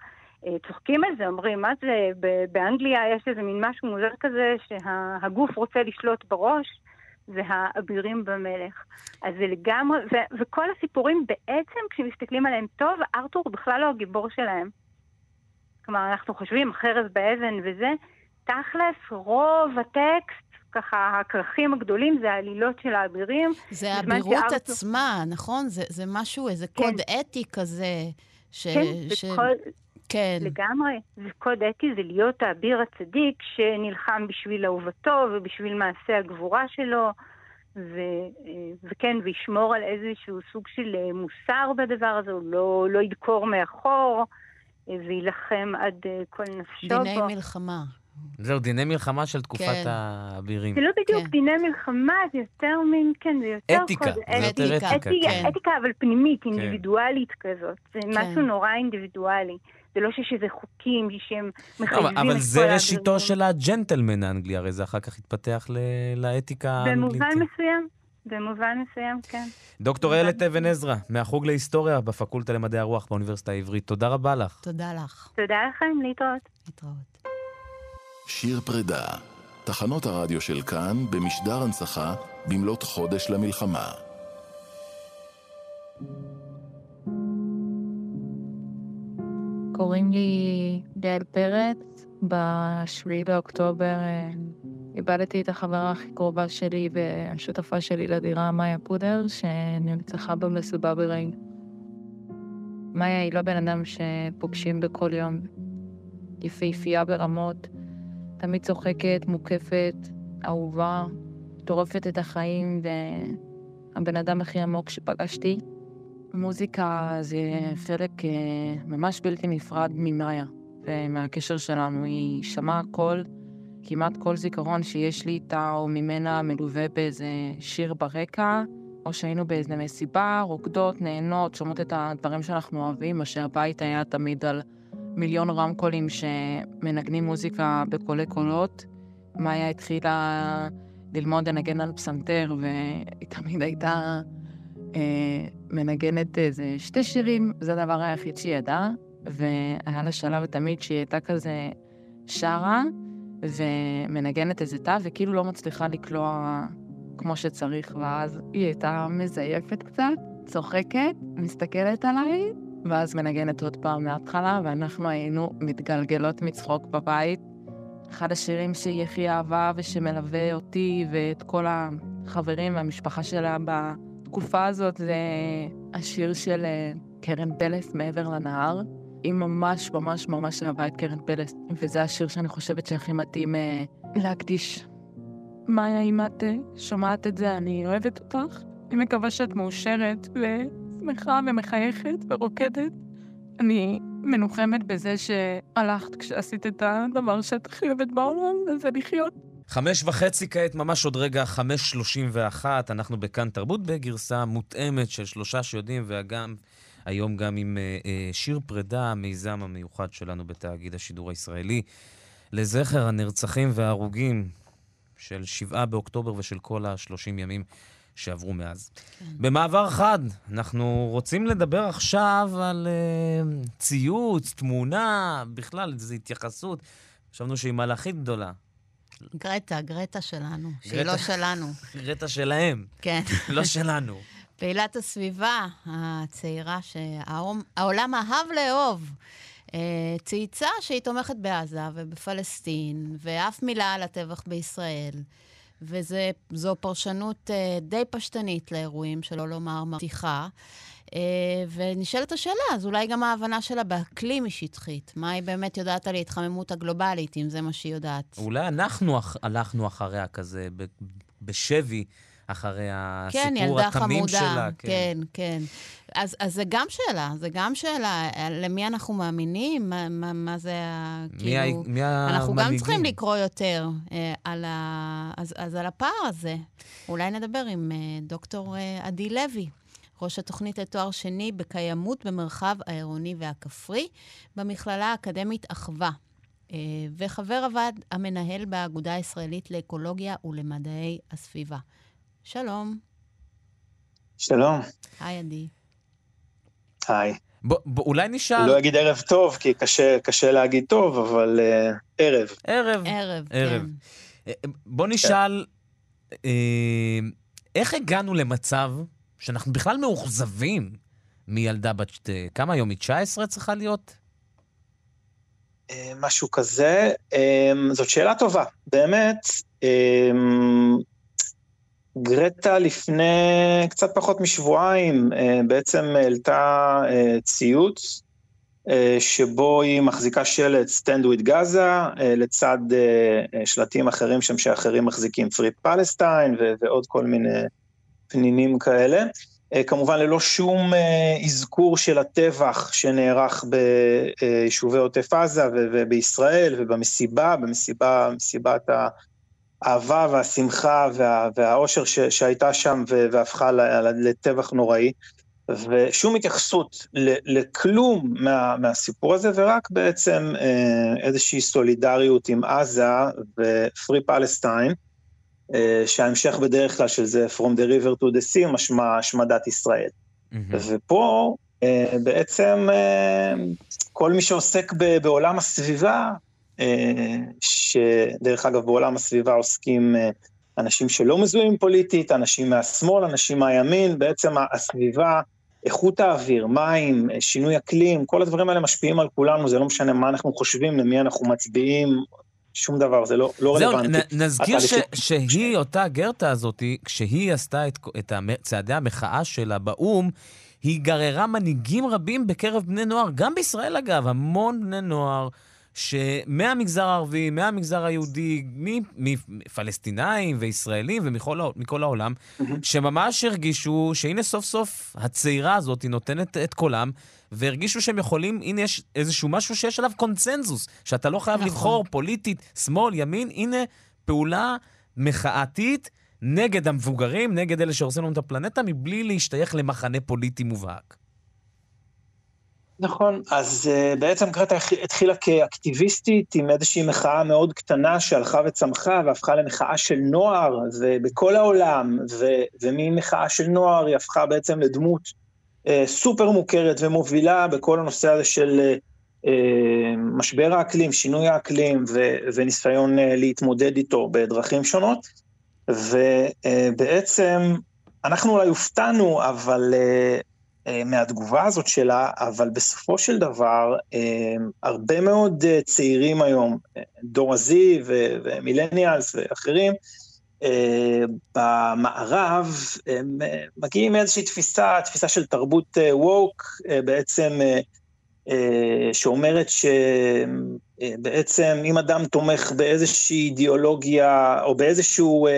אה, צוחקים על זה, אומרים, מה זה, באנגליה יש איזה מין משהו מוזר כזה, שהגוף רוצה לשלוט בראש, והאבירים במלך. אז זה לגמרי, ו- וכל הסיפורים בעצם, כשמסתכלים עליהם טוב, ארתור הוא בכלל לא הגיבור שלהם. כלומר, אנחנו חושבים חרב באבן וזה, תכלס, רוב הטקסט, ככה, הכרכים הגדולים זה העלילות של האבירים. זה האבירות שארתור... עצמה, נכון? זה, זה משהו, איזה כן. קוד אתי כזה. ש... כן, ש... וכל... כן. לגמרי. זה קוד אתי, זה להיות האביר הצדיק שנלחם בשביל אהובתו ובשביל מעשה הגבורה שלו, ו, וכן, וישמור על איזשהו סוג של מוסר בדבר הזה, הוא לא, לא ידקור מאחור, ויילחם עד אה, כל נפשו בו. דיני מלחמה. זהו, דיני מלחמה של תקופת כן. האבירים. זה לא בדיוק דיני מלחמה, זה יותר מין, כן, זה יותר... אתיקה, קוד- זה יותר אתיקה, אתיקה, כן. אתיקה, אבל פנימית, אינדיבידואלית כזאת. זה כן. משהו נורא אינדיבידואלי. זה לא שיש איזה חוקים שהם מחייבים את אבל- כל אבל זה. ראשיתו של הג'נטלמן האנגלי, הרי זה אחר כך התפתח ל- לאתיקה האנגלית. במובן מסוים, במובן מסוים, כן. דוקטור איילת אבן עזרא, מהחוג להיסטוריה בפקולטה למדעי הרוח באוניברסיטה העברית, תודה רבה לך. תודה לך. תודה לכם, להתראות. להתראות. שיר פרידה, תחנות הרדיו של כאן במשדר הנצחה במלאת חודש למלחמה. קוראים לי דל פרץ. ב-7 באוקטובר אה, איבדתי את החברה הכי קרובה שלי והשותפה שלי לדירה, מאיה פודר, שנרצחה במסיבה ברעים. מאיה היא לא בן אדם שפוגשים בכל יום. יפהפייה ברמות, תמיד צוחקת, מוקפת, אהובה, טורפת את החיים, והבן אדם הכי עמוק שפגשתי. מוזיקה זה חלק אה, ממש בלתי נפרד ממאיה ומהקשר שלנו. היא שמעה כל, כמעט כל זיכרון שיש לי איתה או ממנה מלווה באיזה שיר ברקע, או שהיינו באיזה מסיבה, רוקדות, נהנות, שומעות את הדברים שאנחנו אוהבים, מה שהבית היה תמיד על מיליון רמקולים שמנגנים מוזיקה בקולי קולות. מאיה התחילה ללמוד לנגן על פסנתר, והיא תמיד הייתה מנגנת איזה שתי שירים, זה הדבר היחיד שהיא ידעה, והיה לה שלב תמיד שהיא הייתה כזה שרה ומנגנת איזה תא, וכאילו לא מצליחה לקלוע כמו שצריך, ואז היא הייתה מזייפת קצת, צוחקת, מסתכלת עליי, ואז מנגנת עוד פעם מההתחלה, ואנחנו היינו מתגלגלות מצחוק בבית. אחד השירים שהיא הכי אהבה ושמלווה אותי ואת כל החברים והמשפחה שלה בתקופה הזאת זה השיר של אה, קרן פלס, מעבר לנהר. היא ממש ממש ממש אהבה את קרן פלס, וזה השיר שאני חושבת שהכי מתאים אה, להקדיש. מאיה, אם את אה, שומעת את זה, אני אוהבת אותך. אני מקווה שאת מאושרת ושמחה ומחייכת ורוקדת. אני מנוחמת בזה שהלכת כשעשית את הדבר שאת הכי אוהבת בעולם, וזה לחיות. חמש וחצי כעת, ממש עוד רגע, חמש שלושים ואחת. אנחנו בכאן תרבות בגרסה מותאמת של שלושה שיודעים, וגם היום גם עם אה, אה, שיר פרידה, המיזם המיוחד שלנו בתאגיד השידור הישראלי, לזכר הנרצחים וההרוגים של שבעה באוקטובר ושל כל השלושים ימים שעברו מאז. כן. במעבר חד, אנחנו רוצים לדבר עכשיו על uh, ציוץ, תמונה, בכלל, איזו התייחסות. חשבנו שהיא מלאכית גדולה. גרטה, גרטה שלנו, שהיא גרטה. לא שלנו. גרטה שלהם. כן. לא שלנו. פעילת הסביבה הצעירה שהעולם אהב לאהוב. אה, צייצה שהיא תומכת בעזה ובפלסטין, ואף מילה על הטבח בישראל. וזו פרשנות אה, די פשטנית לאירועים, שלא לומר מבטיחה. אה, ונשאלת השאלה, אז אולי גם ההבנה שלה באקלים היא שטחית. מה היא באמת יודעת על ההתחממות הגלובלית, אם זה מה שהיא יודעת? אולי אנחנו אח- הלכנו אחריה כזה, ב- בשבי, אחרי כן, הסיפור התמים חמודה. שלה. כן, כן. אז, אז זה גם שאלה, זה גם שאלה, למי אנחנו מאמינים? מה, מה, מה זה. מי ה- כאילו... מי אנחנו גם המנהיגים? צריכים לקרוא יותר אה, על, ה... אז, אז על הפער הזה. אולי נדבר עם אה, דוקטור אה, עדי לוי, ראש התוכנית לתואר שני בקיימות במרחב העירוני והכפרי, במכללה האקדמית אחווה. אה, וחבר הוועד המנהל באגודה הישראלית לאקולוגיה ולמדעי הסביבה. שלום. שלום, היי, עדי. היי. בוא, בוא, אולי נשאל... אני לא אגיד ערב טוב, כי קשה, קשה להגיד טוב, אבל uh, ערב. ערב. ערב, ערב. כן. אה, בוא נשאל, אה, איך הגענו למצב שאנחנו בכלל מאוכזבים מילדה בת... כמה היום? היא 19 צריכה להיות? אה, משהו כזה. אה, זאת שאלה טובה, באמת. אה, גרטה לפני קצת פחות משבועיים אה, בעצם העלתה אה, ציוץ שבו היא מחזיקה שלט Stand with Gaza לצד שלטים אחרים שם שאחרים מחזיקים Free Palestine ועוד כל מיני פנינים כאלה. כמובן ללא שום אזכור של הטבח שנערך ביישובי עוטף עזה ובישראל ובמסיבה, במסיבה, מסיבת האהבה והשמחה וה, והאושר שהייתה שם והפכה לטבח נוראי. ושום התייחסות לכלום מה, מהסיפור הזה, ורק בעצם אה, איזושהי סולידריות עם עזה Palestine, אה, שההמשך בדרך כלל של זה From the River to the Sea, משמע השמדת ישראל. Mm-hmm. ופה אה, בעצם כל מי שעוסק בעולם הסביבה, שדרך אגב בעולם הסביבה עוסקים אנשים שלא מזוהים פוליטית, אנשים מהשמאל, אנשים מהימין, בעצם הסביבה איכות האוויר, מים, שינוי אקלים, כל הדברים האלה משפיעים על כולנו, זה לא משנה מה אנחנו חושבים, למי אנחנו מצביעים, שום דבר, זה לא, לא זהו, רלוונטי. זהו, נזכיר ש, שהיא, אותה גרטה הזאת, כשהיא עשתה את, את צעדי המחאה שלה באו"ם, היא גררה מנהיגים רבים בקרב בני נוער, גם בישראל אגב, המון בני נוער. שמהמגזר הערבי, מהמגזר היהודי, מפלסטינאים וישראלים ומכל העולם. שממש הרגישו שהנה סוף סוף הצעירה הזאת נותנת את קולם, והרגישו שהם יכולים, הנה יש איזשהו משהו שיש עליו קונצנזוס, שאתה לא חייב נכון. לבחור פוליטית, שמאל, ימין, הנה פעולה מחאתית. נגד המבוגרים, נגד אלה שהורסים לנו את הפלנטה, מבלי להשתייך למחנה פוליטי מובהק. נכון, אז uh, בעצם קרטה התחילה כאקטיביסטית עם איזושהי מחאה מאוד קטנה שהלכה וצמחה והפכה למחאה של נוער ובכל העולם, ו- וממחאה של נוער היא הפכה בעצם לדמות סופר מוכרת ומובילה בכל הנושא הזה של uh, משבר האקלים, שינוי האקלים ו- וניסיון להתמודד איתו בדרכים שונות, ובעצם אנחנו אולי הופתענו, אבל... אה, מהתגובה הזאת שלה, אבל בסופו של דבר, אה, הרבה מאוד אה, צעירים היום, דור ה-Z ומילניאלס ואחרים, במערב, הם מגיעים מאיזושהי תפיסה, תפיסה של תרבות ווק, בעצם, שאומרת שבעצם אם אדם תומך באיזושהי אידיאולוגיה, או באיזשהו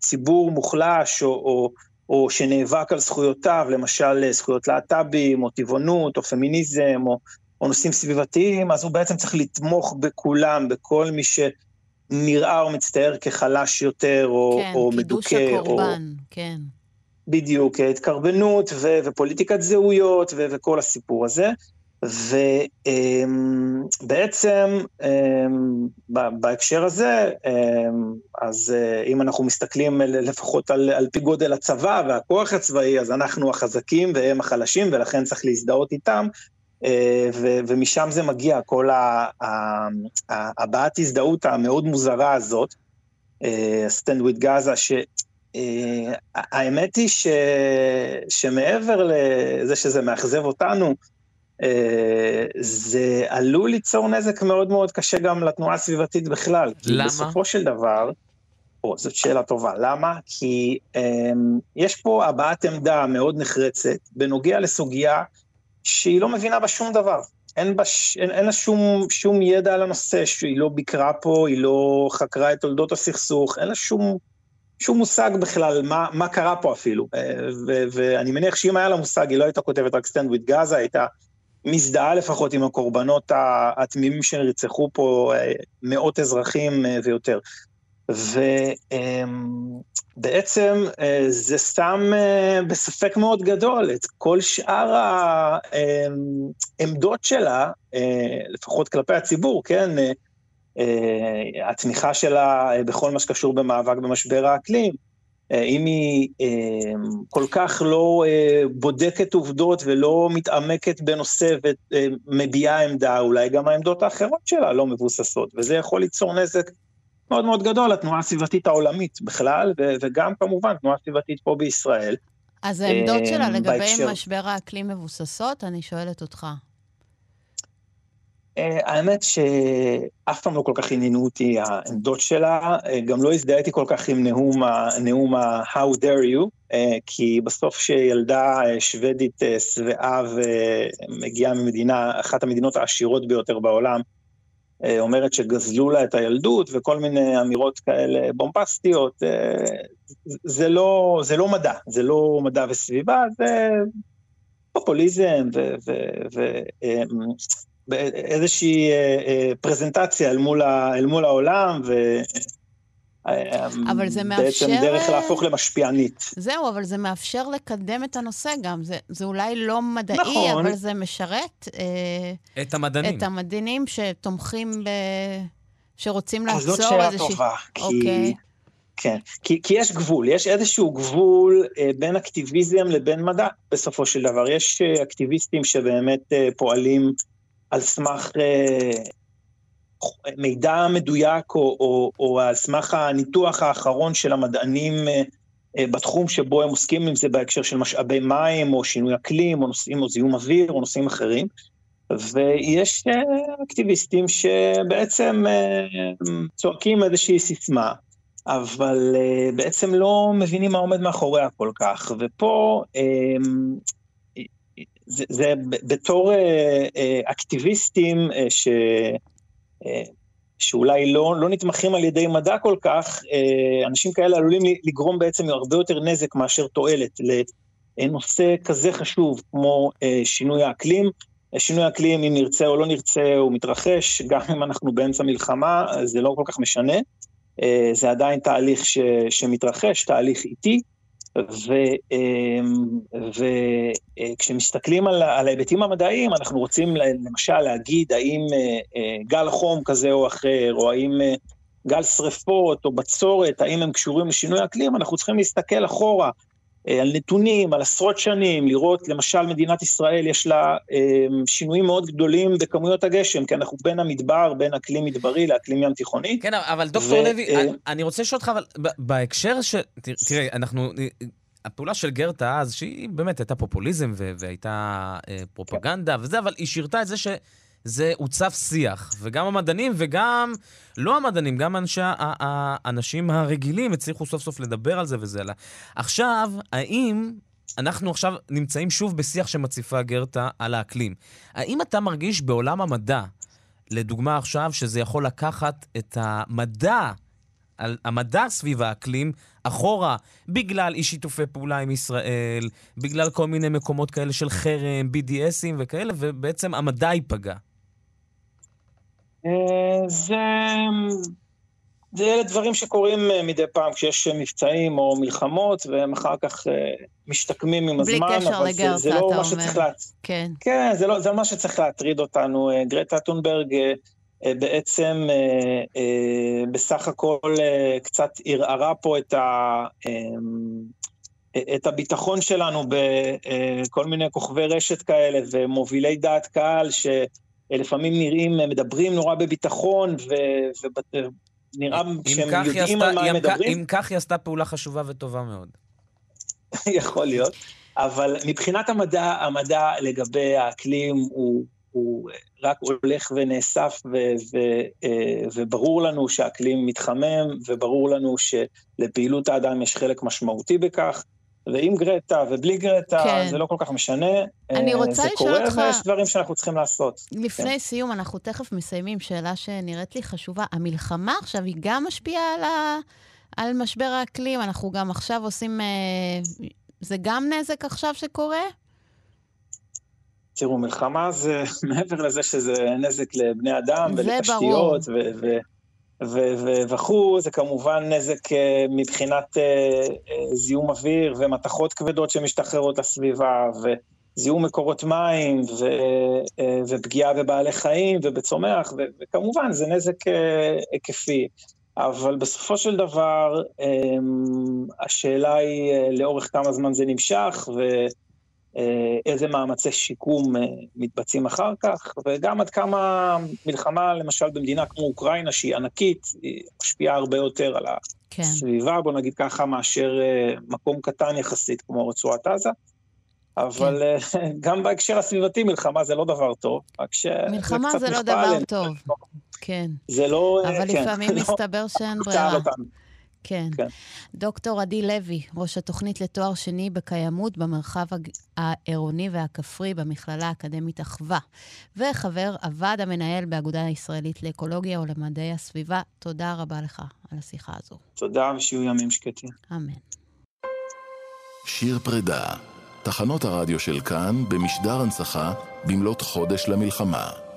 ציבור מוחלש, או, או או שנאבק על זכויותיו, למשל זכויות להט"בים, או טבעונות, או פמיניזם, או, או נושאים סביבתיים, אז הוא בעצם צריך לתמוך בכולם, בכל מי שנראה או מצטייר כחלש יותר, או, כן, או מדוכא. כן, קידוש הקורבן, או... כן. בדיוק, התקרבנות ו- ופוליטיקת זהויות ו- וכל הסיפור הזה. ובעצם בהקשר הזה, אז אה, אם אנחנו מסתכלים לפחות על, על פי גודל הצבא והכוח הצבאי, אז אנחנו החזקים והם החלשים, ולכן צריך להזדהות איתם, ו- ומשם זה מגיע, כל הבעת הזדהות המאוד מוזרה הזאת, אה, stand with Gaza, ש... האמת היא ש... שמעבר לזה שזה מאכזב אותנו, אה, זה עלול ליצור נזק מאוד מאוד קשה גם לתנועה הסביבתית בכלל. למה? כי בסופו של דבר, או, זאת שאלה טובה. למה? כי um, יש פה הבעת עמדה מאוד נחרצת בנוגע לסוגיה שהיא לא מבינה בה שום דבר. אין, בה, אין, אין לה שום, שום ידע על הנושא, שהיא לא ביקרה פה, היא לא חקרה את תולדות הסכסוך, אין לה שום, שום מושג בכלל מה, מה קרה פה אפילו. אה, ו, ואני מניח שאם היה לה מושג, היא לא הייתה כותבת רק stand with Gaza, הייתה מזדהה לפחות עם הקורבנות התמימים שנרצחו פה, אה, מאות אזרחים אה, ויותר. ובעצם אה, זה שם בספק מאוד גדול את כל שאר העמדות שלה, לפחות כלפי הציבור, כן? התמיכה שלה בכל מה שקשור במאבק במשבר האקלים, אה, אם היא אה, כל כך לא אה, בודקת עובדות ולא מתעמקת בנושא ומביעה עמדה, אולי גם העמדות האחרות שלה לא מבוססות, וזה יכול ליצור נזק מאוד מאוד גדול לתנועה הסביבתית העולמית בכלל, וגם כמובן תנועה סביבתית פה בישראל. אז העמדות שלה לגבי בהקשר... משבר האקלים מבוססות? אני שואלת אותך. Uh, האמת שאף פעם לא כל כך עניינו אותי העמדות שלה, uh, גם לא הזדהיתי כל כך עם נאום, נאום ה-How dare you, כי בסוף שילדה שוודית שבעה ומגיעה ממדינה, אחת המדינות העשירות ביותר בעולם, אומרת שגזלו לה את הילדות וכל מיני אמירות כאלה בומבסטיות, זה לא, זה לא מדע, זה לא מדע וסביבה, זה פופוליזם ואיזושהי פרזנטציה אל מול, ה, אל מול העולם, ו... אבל זה מאפשר... בעצם דרך להפוך למשפיענית. זהו, אבל זה מאפשר לקדם את הנושא גם. זה, זה אולי לא מדעי, נכון. אבל זה משרת... אה, את המדענים. את המדענים שתומכים ב... שרוצים לעצור איזושהי... אז זאת שאלה טובה, כי... אוקיי. כן, כי, כי יש גבול, יש איזשהו גבול אה, בין אקטיביזם לבין מדע בסופו של דבר. יש אה, אקטיביסטים שבאמת אה, פועלים על סמך אה, מידע מדויק או, או, או על סמך הניתוח האחרון של המדענים אה, אה, בתחום שבו הם עוסקים, אם זה בהקשר של משאבי מים או שינוי אקלים או נושאים או זיהום אוויר או נושאים אחרים. ויש אה, אקטיביסטים שבעצם צועקים איזושהי סיסמה, אבל בעצם לא מבינים מה עומד מאחוריה כל כך. ופה זה, זה בתור אקטיביסטים ש... שאולי לא, לא נתמכים על ידי מדע כל כך, אה, אנשים כאלה עלולים לגרום בעצם הרבה יותר נזק מאשר תועלת לנושא כזה חשוב כמו אה, שינוי האקלים. שינוי האקלים, אם נרצה או לא נרצה, הוא מתרחש, גם אם אנחנו באמצע מלחמה, זה לא כל כך משנה. אה, זה עדיין תהליך ש, שמתרחש, תהליך איטי. וכשמסתכלים על, על ההיבטים המדעיים, אנחנו רוצים למשל להגיד האם אה, אה, גל חום כזה או אחר, או האם אה, גל שריפות או בצורת, האם הם קשורים לשינוי אקלים, אנחנו צריכים להסתכל אחורה. אה, על נתונים, על עשרות שנים, לראות, למשל, מדינת ישראל יש לה אה, שינויים מאוד גדולים בכמויות הגשם, כי אנחנו בין המדבר, בין אקלים מדברי לאקלים ים תיכוני. כן, אבל דוקטור ו- לוי, אה... אני רוצה לשאול אותך, אבל בהקשר ש... תראה, אנחנו... הפעולה של גרטה אז, שהיא באמת הייתה פופוליזם והייתה אה, פרופגנדה וזה, אבל היא שירתה את זה ש... זה הוצף שיח, וגם המדענים וגם לא המדענים, גם אנשי, האנשים הרגילים הצליחו סוף סוף לדבר על זה וזה. עלה. עכשיו, האם אנחנו עכשיו נמצאים שוב בשיח שמציפה גרטה על האקלים? האם אתה מרגיש בעולם המדע, לדוגמה עכשיו, שזה יכול לקחת את המדע, המדע סביב האקלים, אחורה, בגלל אי שיתופי פעולה עם ישראל, בגלל כל מיני מקומות כאלה של חרם, BDSים וכאלה, ובעצם המדע ייפגע. אה, זה... זה אלה דברים שקורים אה, מדי פעם כשיש מבצעים או מלחמות, והם אחר כך אה, משתקמים עם הזמן, בלי קשר לגרטה, זה, זה לא מה שצריך לה... כן. כן, זה לא זה מה שצריך להטריד אותנו. גרטה טונברג בעצם בסך הכל קצת ערערה פה את, ה, את הביטחון שלנו בכל מיני כוכבי רשת כאלה ומובילי דעת קהל, ש... לפעמים נראים, מדברים נורא בביטחון, ונראה שהם יודעים על מה הם מדברים. אם כך היא עשתה פעולה חשובה וטובה מאוד. יכול להיות, אבל מבחינת המדע, המדע לגבי האקלים הוא, הוא רק הולך ונאסף, ו, ו, אה, וברור לנו שהאקלים מתחמם, וברור לנו שלפעילות האדם יש חלק משמעותי בכך. ועם גרטה ובלי גרטה, כן. זה לא כל כך משנה. אני רוצה לשאול אותך... זה קורה ויש דברים שאנחנו צריכים לעשות. לפני כן. סיום, אנחנו תכף מסיימים, שאלה שנראית לי חשובה. המלחמה עכשיו, היא גם משפיעה על, ה... על משבר האקלים? אנחנו גם עכשיו עושים... אה, זה גם נזק עכשיו שקורה? תראו, מלחמה זה, מעבר לזה שזה נזק לבני אדם ולתשתיות, ו- ו- וכו', זה כמובן נזק אה, מבחינת אה, אה, זיהום אוויר ומתכות כבדות שמשתחררות לסביבה, וזיהום מקורות מים, ו, ופגיעה בבעלי חיים ובצומח, וכמובן זה נזק היקפי. אבל בסופו של דבר, השאלה היא לאורך כמה זמן זה נמשך, ו... אה, איזה מאמצי שיקום אה, מתבצעים אחר כך, וגם עד כמה מלחמה, למשל במדינה כמו אוקראינה, שהיא ענקית, היא משפיעה הרבה יותר על כן. הסביבה, כן. בוא נגיד ככה, מאשר אה, מקום קטן יחסית כמו רצועת עזה. אבל כן. גם בהקשר הסביבתי מלחמה זה לא דבר טוב, רק ש... מלחמה זה לא דבר טוב, כן. זה לא... אבל כן, לפעמים לא מסתבר שאין ברירה. כן. כן. דוקטור עדי לוי, ראש התוכנית לתואר שני בקיימות במרחב העירוני והכפרי במכללה האקדמית אחווה, וחבר הוועד המנהל באגודה הישראלית לאקולוגיה ולמדעי הסביבה, תודה רבה לך על השיחה הזו. תודה ושיהיו ימים שקטים. אמן. שיר פרידה, תחנות הרדיו של כאן במשדר הנצחה במלאת חודש למלחמה.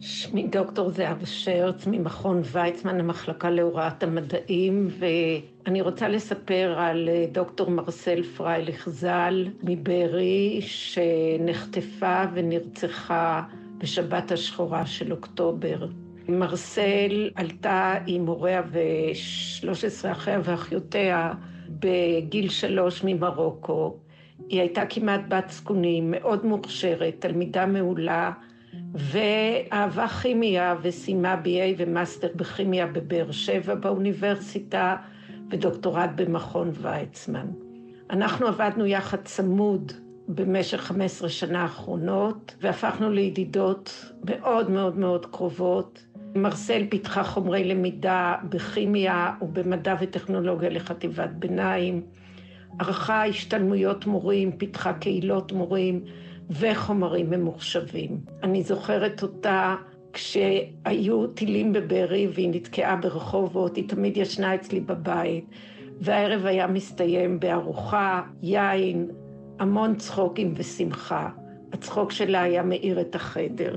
שמי דוקטור זהבה שרץ ממכון ויצמן, המחלקה להוראת המדעים, ואני רוצה לספר על אה, דוקטור מרסל פרייליך ז"ל מבארי, שנחטפה ונרצחה בשבת השחורה של אוקטובר. מרסל עלתה עם הוריה ושלוש עשרה אחיה ואחיותיה בגיל שלוש ממרוקו. היא הייתה כמעט בת זקונים, מאוד מוכשרת, תלמידה מעולה. ואהבה כימיה וסיימה BA ומאסטר בכימיה בבאר שבע באוניברסיטה ודוקטורט במכון ויצמן. אנחנו עבדנו יחד צמוד במשך 15 שנה האחרונות והפכנו לידידות מאוד מאוד מאוד קרובות. מרסל פיתחה חומרי למידה בכימיה ובמדע וטכנולוגיה לחטיבת ביניים, ערכה השתלמויות מורים, פיתחה קהילות מורים וחומרים ממוחשבים. אני זוכרת אותה כשהיו טילים בבארי והיא נתקעה ברחובות, היא תמיד ישנה אצלי בבית, והערב היה מסתיים בארוחה, יין, המון צחוקים ושמחה. הצחוק שלה היה מאיר את החדר.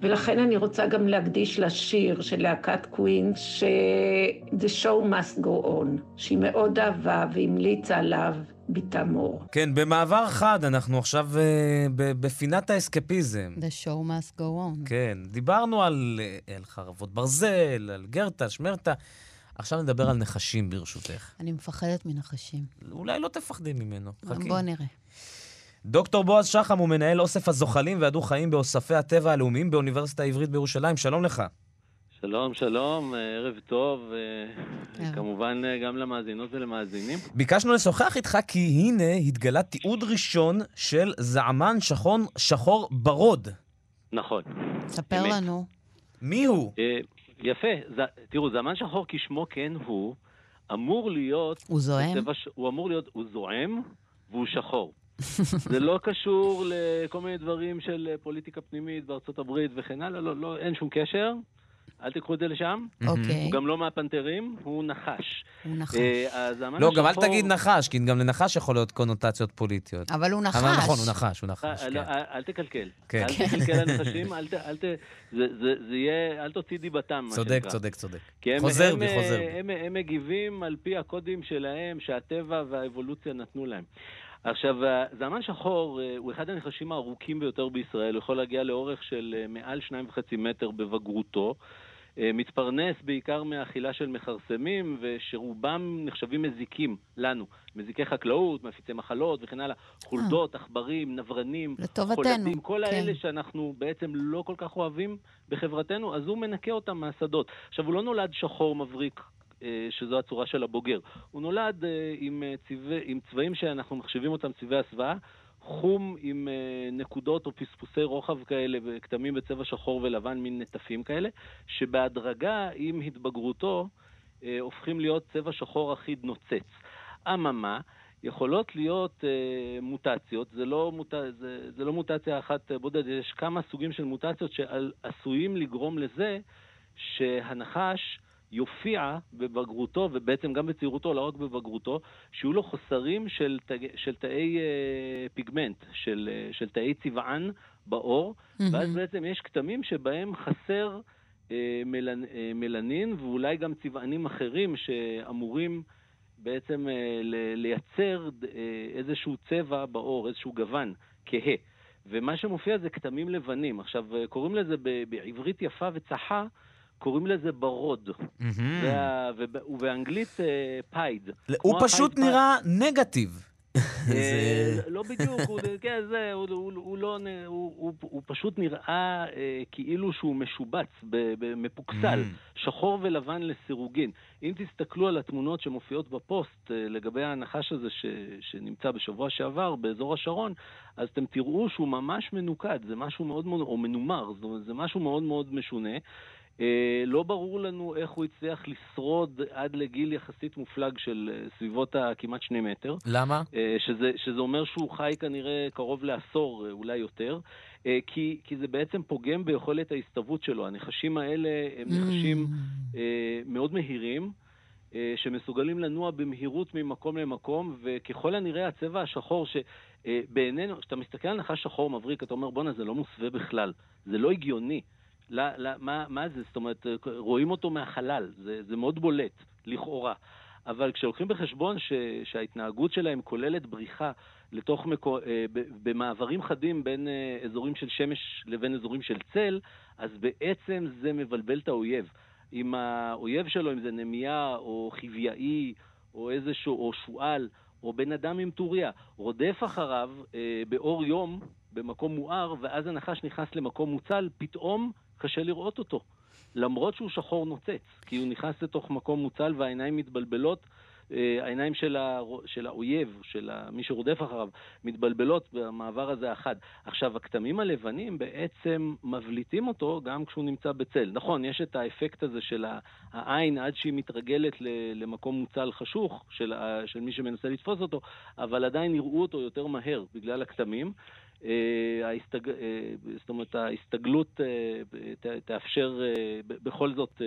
ולכן אני רוצה גם להקדיש לשיר של להקת קווין, ש-The show must go on, שהיא מאוד אהבה והמליצה עליו בתה מור. כן, במעבר חד, אנחנו עכשיו uh, בפינת האסקפיזם. The show must go on. כן, דיברנו על, אה, על חרבות ברזל, על גרטה, שמרטה. עכשיו נדבר על נחשים, ברשותך. אני מפחדת מנחשים. אולי לא תפחדי ממנו. חכי. בוא נראה. דוקטור בועז שחם הוא מנהל אוסף הזוחלים והדו-חיים באוספי הטבע הלאומיים באוניברסיטה העברית בירושלים. שלום לך. שלום, שלום, ערב טוב, אה, כמובן אה, גם למאזינות ולמאזינים. ביקשנו לשוחח איתך כי הנה התגלה תיעוד ראשון של זעמן שחון שחור ברוד. נכון. ספר לנו. מי הוא? אה, יפה, תראו, זעמן שחור כשמו כן הוא, אמור להיות... הוא זועם? הוא אמור להיות, הוא זועם והוא שחור. זה לא קשור לכל מיני דברים של פוליטיקה פנימית בארצות הברית וכן הלאה, לא, לא, אין שום קשר. אל תיקחו את זה לשם. אוקיי. הוא גם לא מהפנתרים, הוא נחש. הוא נחש. אה, לא, גם אל תגיד נחש, כי גם לנחש יכול להיות קונוטציות פוליטיות. אבל הוא נחש. אבל נכון, הוא נחש, הוא נחש, אה, כן. לא, אל תקלקל. כן. אל תקלקל לנחשים, זה יהיה, אל תוציא דיבתם, מה צודק, צודק, צודק. חוזר בי, חוזר בי. הם מגיבים על פי הקודים שלהם, שהטבע והאבולוציה נתנו להם. עכשיו, זמן שחור אה, הוא אחד הנחשים הארוכים ביותר בישראל, הוא יכול להגיע לאורך של מעל שניים וחצי מטר בבגרותו. אה, מתפרנס בעיקר מאכילה של מכרסמים, ושרובם נחשבים מזיקים לנו. מזיקי חקלאות, מפיצי מחלות וכן הלאה. חולדות, עכברים, נברנים, חולדים, כל כן. האלה שאנחנו בעצם לא כל כך אוהבים בחברתנו, אז הוא מנקה אותם מהשדות. עכשיו, הוא לא נולד שחור מבריק אה, שזו הצורה של הבוגר. הוא נולד אה, עם, צבע, עם צבעים שאנחנו מחשיבים אותם צבעי הסוואה, חום עם אה, נקודות או פספוסי רוחב כאלה וכתמים בצבע שחור ולבן, מין נטפים כאלה, שבהדרגה, עם התבגרותו, אה, הופכים להיות צבע שחור אחיד נוצץ. אממה, יכולות להיות אה, מוטציות, זה לא, מוט... זה, זה לא מוטציה אחת בודדת, יש כמה סוגים של מוטציות שעשויים לגרום לזה שהנחש יופיע בבגרותו, ובעצם גם בצעירותו, לא רק בבגרותו, שיהיו לו חוסרים של, תא, של תאי אה, פיגמנט, של, אה, של תאי צבען בעור, mm-hmm. ואז בעצם יש כתמים שבהם חסר אה, מלנ, אה, מלנין, ואולי גם צבענים אחרים שאמורים בעצם אה, לייצר אה, איזשהו צבע בעור, איזשהו גוון, כהה. ומה שמופיע זה כתמים לבנים. עכשיו, אה, קוראים לזה בעברית יפה וצחה, קוראים לזה ברוד, ובאנגלית פייד. הוא פשוט נראה נגטיב. לא בדיוק, הוא, פשוט נראה אה, כאילו שהוא משובץ, מפוקסל. שחור ולבן לסירוגין. אם תסתכלו על התמונות שמופיעות בפוסט אה, לגבי הנחש הזה שנמצא בשבוע שעבר באזור השרון, אז אתם תראו שהוא ממש מנוקד, זה משהו מאוד מאוד, או מנומר, זה משהו מאוד מאוד משונה. אה, לא ברור לנו איך הוא הצליח לשרוד עד לגיל יחסית מופלג של אה, סביבות הכמעט שני מטר. למה? אה, שזה, שזה אומר שהוא חי כנראה קרוב לעשור, אולי יותר. כי, כי זה בעצם פוגם ביכולת ההסתוות שלו. הנחשים האלה הם נחשים mm. מאוד מהירים. שמסוגלים לנוע במהירות ממקום למקום, וככל הנראה הצבע השחור, שבעינינו, כשאתה מסתכל על נחש שחור מבריק, אתה אומר, בואנה, זה לא מוסווה בכלל, זה לא הגיוני. لا, لا, מה, מה זה? זאת אומרת, רואים אותו מהחלל, זה, זה מאוד בולט, לכאורה. אבל כשהולכים בחשבון ש, שההתנהגות שלהם כוללת בריחה לתוך מקו, אה, במעברים חדים בין אה, אזורים של שמש לבין אזורים של צל, אז בעצם זה מבלבל את האויב. אם האויב שלו, אם זה נמיה או חיוואי או איזשהו, או שועל, או בן אדם עם טוריה, רודף אחריו אה, באור יום במקום מואר, ואז הנחש נכנס למקום מוצל, פתאום קשה לראות אותו. למרות שהוא שחור נוצץ, כי הוא נכנס לתוך מקום מוצל והעיניים מתבלבלות, אה, העיניים של, ה, של האויב, של מי שרודף אחריו, מתבלבלות במעבר הזה החד. עכשיו, הכתמים הלבנים בעצם מבליטים אותו גם כשהוא נמצא בצל. נכון, יש את האפקט הזה של העין עד שהיא מתרגלת למקום מוצל חשוך של, של מי שמנסה לתפוס אותו, אבל עדיין יראו אותו יותר מהר בגלל הכתמים. אה, ההסתג... אה, זאת אומרת, ההסתגלות אה, תאפשר בכל זאת,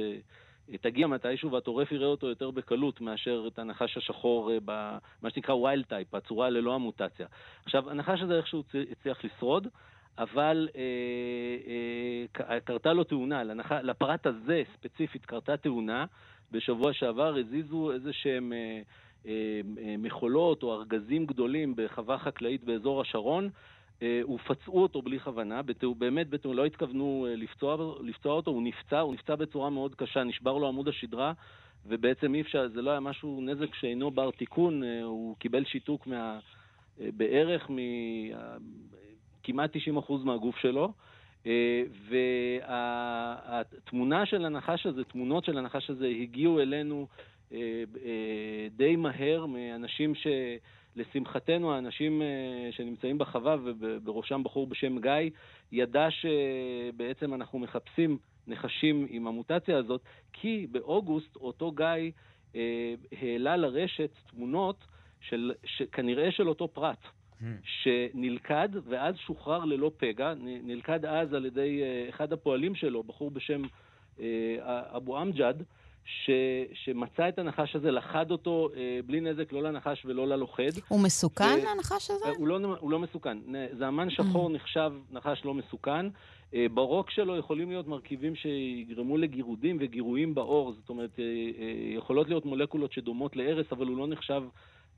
תגיע מתישהו והטורף יראה אותו יותר בקלות מאשר את הנחש השחור במה שנקרא wild type, הצורה ללא המוטציה. עכשיו, הנחש הזה איכשהו הצליח לשרוד. אבל אה, אה, קרתה לו תאונה, לנח... לפרט הזה ספציפית קרתה תאונה. בשבוע שעבר הזיזו איזה שהם אה, אה, מכולות או ארגזים גדולים בחווה חקלאית באזור השרון, אה, ופצעו אותו בלי כוונה, בתאו, באמת בתאו, לא התכוונו אה, לפצוע, לפצוע אותו, הוא נפצע, הוא נפצע בצורה מאוד קשה, נשבר לו עמוד השדרה, ובעצם אי אפשר, זה לא היה משהו, נזק שאינו בר תיקון, אה, הוא קיבל שיתוק מה, בערך מכמעט 90% מהגוף שלו. והתמונה של הנחש הזה, תמונות של הנחש הזה הגיעו אלינו די מהר מאנשים ש... לשמחתנו, האנשים אה, שנמצאים בחווה, ובראשם בחור בשם גיא, ידע שבעצם אנחנו מחפשים נחשים עם המוטציה הזאת, כי באוגוסט אותו גיא אה, העלה לרשת תמונות של, כנראה של אותו פרט. Hmm. שנלכד ואז שוחרר ללא פגע, נלכד אז על ידי אה, אחד הפועלים שלו, בחור בשם אבו אמג'ד, ש, שמצא את הנחש הזה, לכד אותו אה, בלי נזק לא לנחש ולא ללוכד. הוא מסוכן, ו... הנחש הזה? אה, הוא, לא, הוא לא מסוכן. זעמן שחור mm. נחשב נחש לא מסוכן. אה, ברוק שלו יכולים להיות מרכיבים שיגרמו לגירודים וגירויים בעור, זאת אומרת, אה, אה, יכולות להיות מולקולות שדומות להרס, אבל הוא לא נחשב...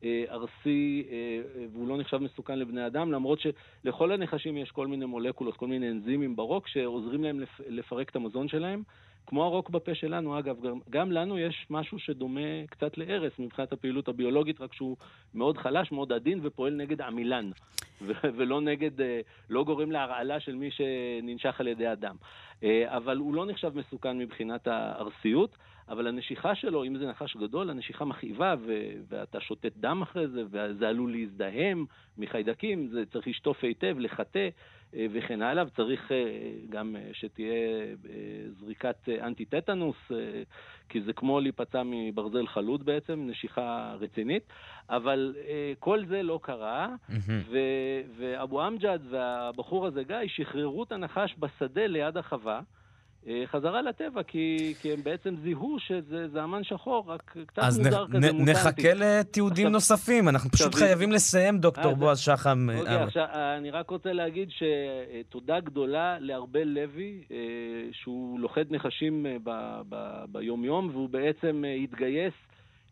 אה, ארסי אה, והוא לא נחשב מסוכן לבני אדם, למרות שלכל הנחשים יש כל מיני מולקולות, כל מיני אנזימים ברוק שעוזרים להם לפרק את המזון שלהם. כמו הרוק בפה שלנו, אגב, גם, גם לנו יש משהו שדומה קצת להרס מבחינת הפעילות הביולוגית, רק שהוא מאוד חלש, מאוד עדין ופועל נגד עמילן, ולא נגד, אה, לא גורם להרעלה של מי שננשך על ידי אדם. אה, אבל הוא לא נחשב מסוכן מבחינת הארסיות, אבל הנשיכה שלו, אם זה נחש גדול, הנשיכה מכאיבה, ו- ואתה שותת דם אחרי זה, וזה עלול להזדהם מחיידקים, זה צריך לשטוף היטב, לחטא. אה, וכן הלאה, וצריך אה, גם אה, שתהיה זריקת אנטי-טטנוס, כי זה כמו להיפצע מברזל חלוד בעצם, נשיכה רצינית, אבל כל זה לא קרה, ואבו אמג'ד והבחור הזה, גיא, שחררו את הנחש בשדה ליד החווה. אה, חזרה לטבע, כי, כי הם בעצם זיהו שזה זעמן שחור, רק קצת מוזר נ, כזה, מוטנטי. אז נחכה לתיעודים עכשיו, נוספים, אנחנו פשוט עכשיו, חייבים לסיים, דוקטור אה, בועז שחם. אוקיי, אה, עכשיו, אני רק רוצה להגיד שתודה גדולה לארבל לוי, שהוא לוכד נחשים ב, ב, ביום-יום, והוא בעצם התגייס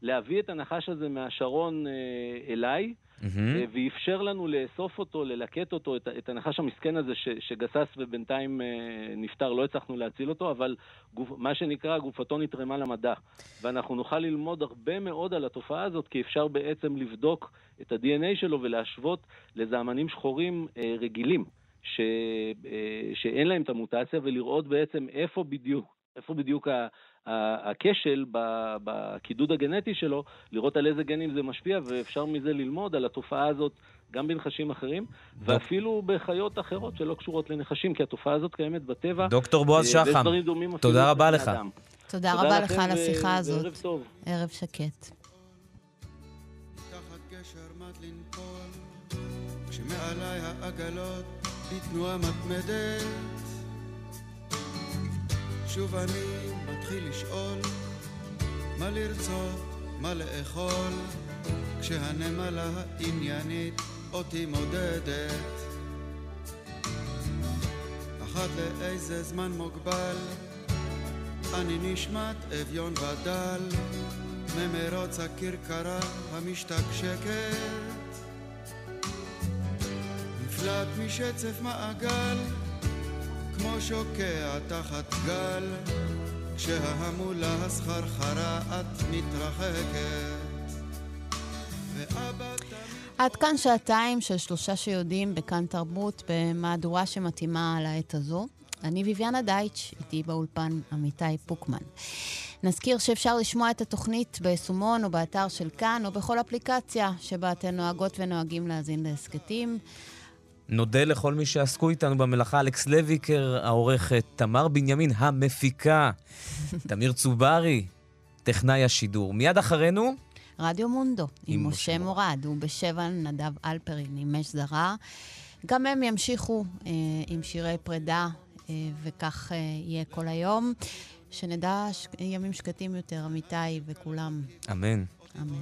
להביא את הנחש הזה מהשרון אליי. mm-hmm. ואפשר לנו לאסוף אותו, ללקט אותו, את, את הנחש המסכן הזה ש, שגסס ובינתיים אה, נפטר, לא הצלחנו להציל אותו, אבל גוף, מה שנקרא, גופתו נתרמה למדע. ואנחנו נוכל ללמוד הרבה מאוד על התופעה הזאת, כי אפשר בעצם לבדוק את ה-DNA שלו ולהשוות לזעמנים שחורים אה, רגילים. ש, אה, שאין להם את המוטציה, ולראות בעצם איפה בדיוק, איפה בדיוק הכשל בקידוד הגנטי שלו, לראות על איזה גנים זה משפיע, ואפשר מזה ללמוד על התופעה הזאת גם בנחשים אחרים, ואפילו בחיות אחרות שלא קשורות לנחשים, כי התופעה הזאת קיימת בטבע. דוקטור בועז אה, שחם, תודה רבה לך. תודה רבה לך על השיחה הזאת. וערב טוב. ערב שקט. כשמעליי העגלות בתנועה מתמדת שוב אני מתחיל לשאול מה לרצות, מה לאכול, כשהנמלה העניינית אותי מודדת. אחת לאיזה זמן מוגבל, אני נשמט אביון ודל, ממרוץ הכרכרה המשתקשקת. נפלט משצף מעגל כמו שוקע תחת גל, כשההמולה הסחרחרה את מתרחקת. עד כאן שעתיים של שלושה שיודעים בכאן תרבות במהדורה שמתאימה לעת הזו. אני ביביאנה דייטש, איתי באולפן עמיתי פוקמן. נזכיר שאפשר לשמוע את התוכנית ביישומון או באתר של כאן או בכל אפליקציה שבה אתן נוהגות ונוהגים להאזין להסכתים. נודה לכל מי שעסקו איתנו במלאכה, אלכס לויקר, העורכת, תמר בנימין, המפיקה, תמיר צוברי, טכנאי השידור. מיד אחרינו... רדיו מונדו, עם, עם משה מורד, ובשבע נדב אלפרין, עם מש זרה. גם הם ימשיכו אה, עם שירי פרידה, אה, וכך אה, יהיה כל היום. שנדע ש... ימים שקטים יותר, אמיתי וכולם. אמן. אמן.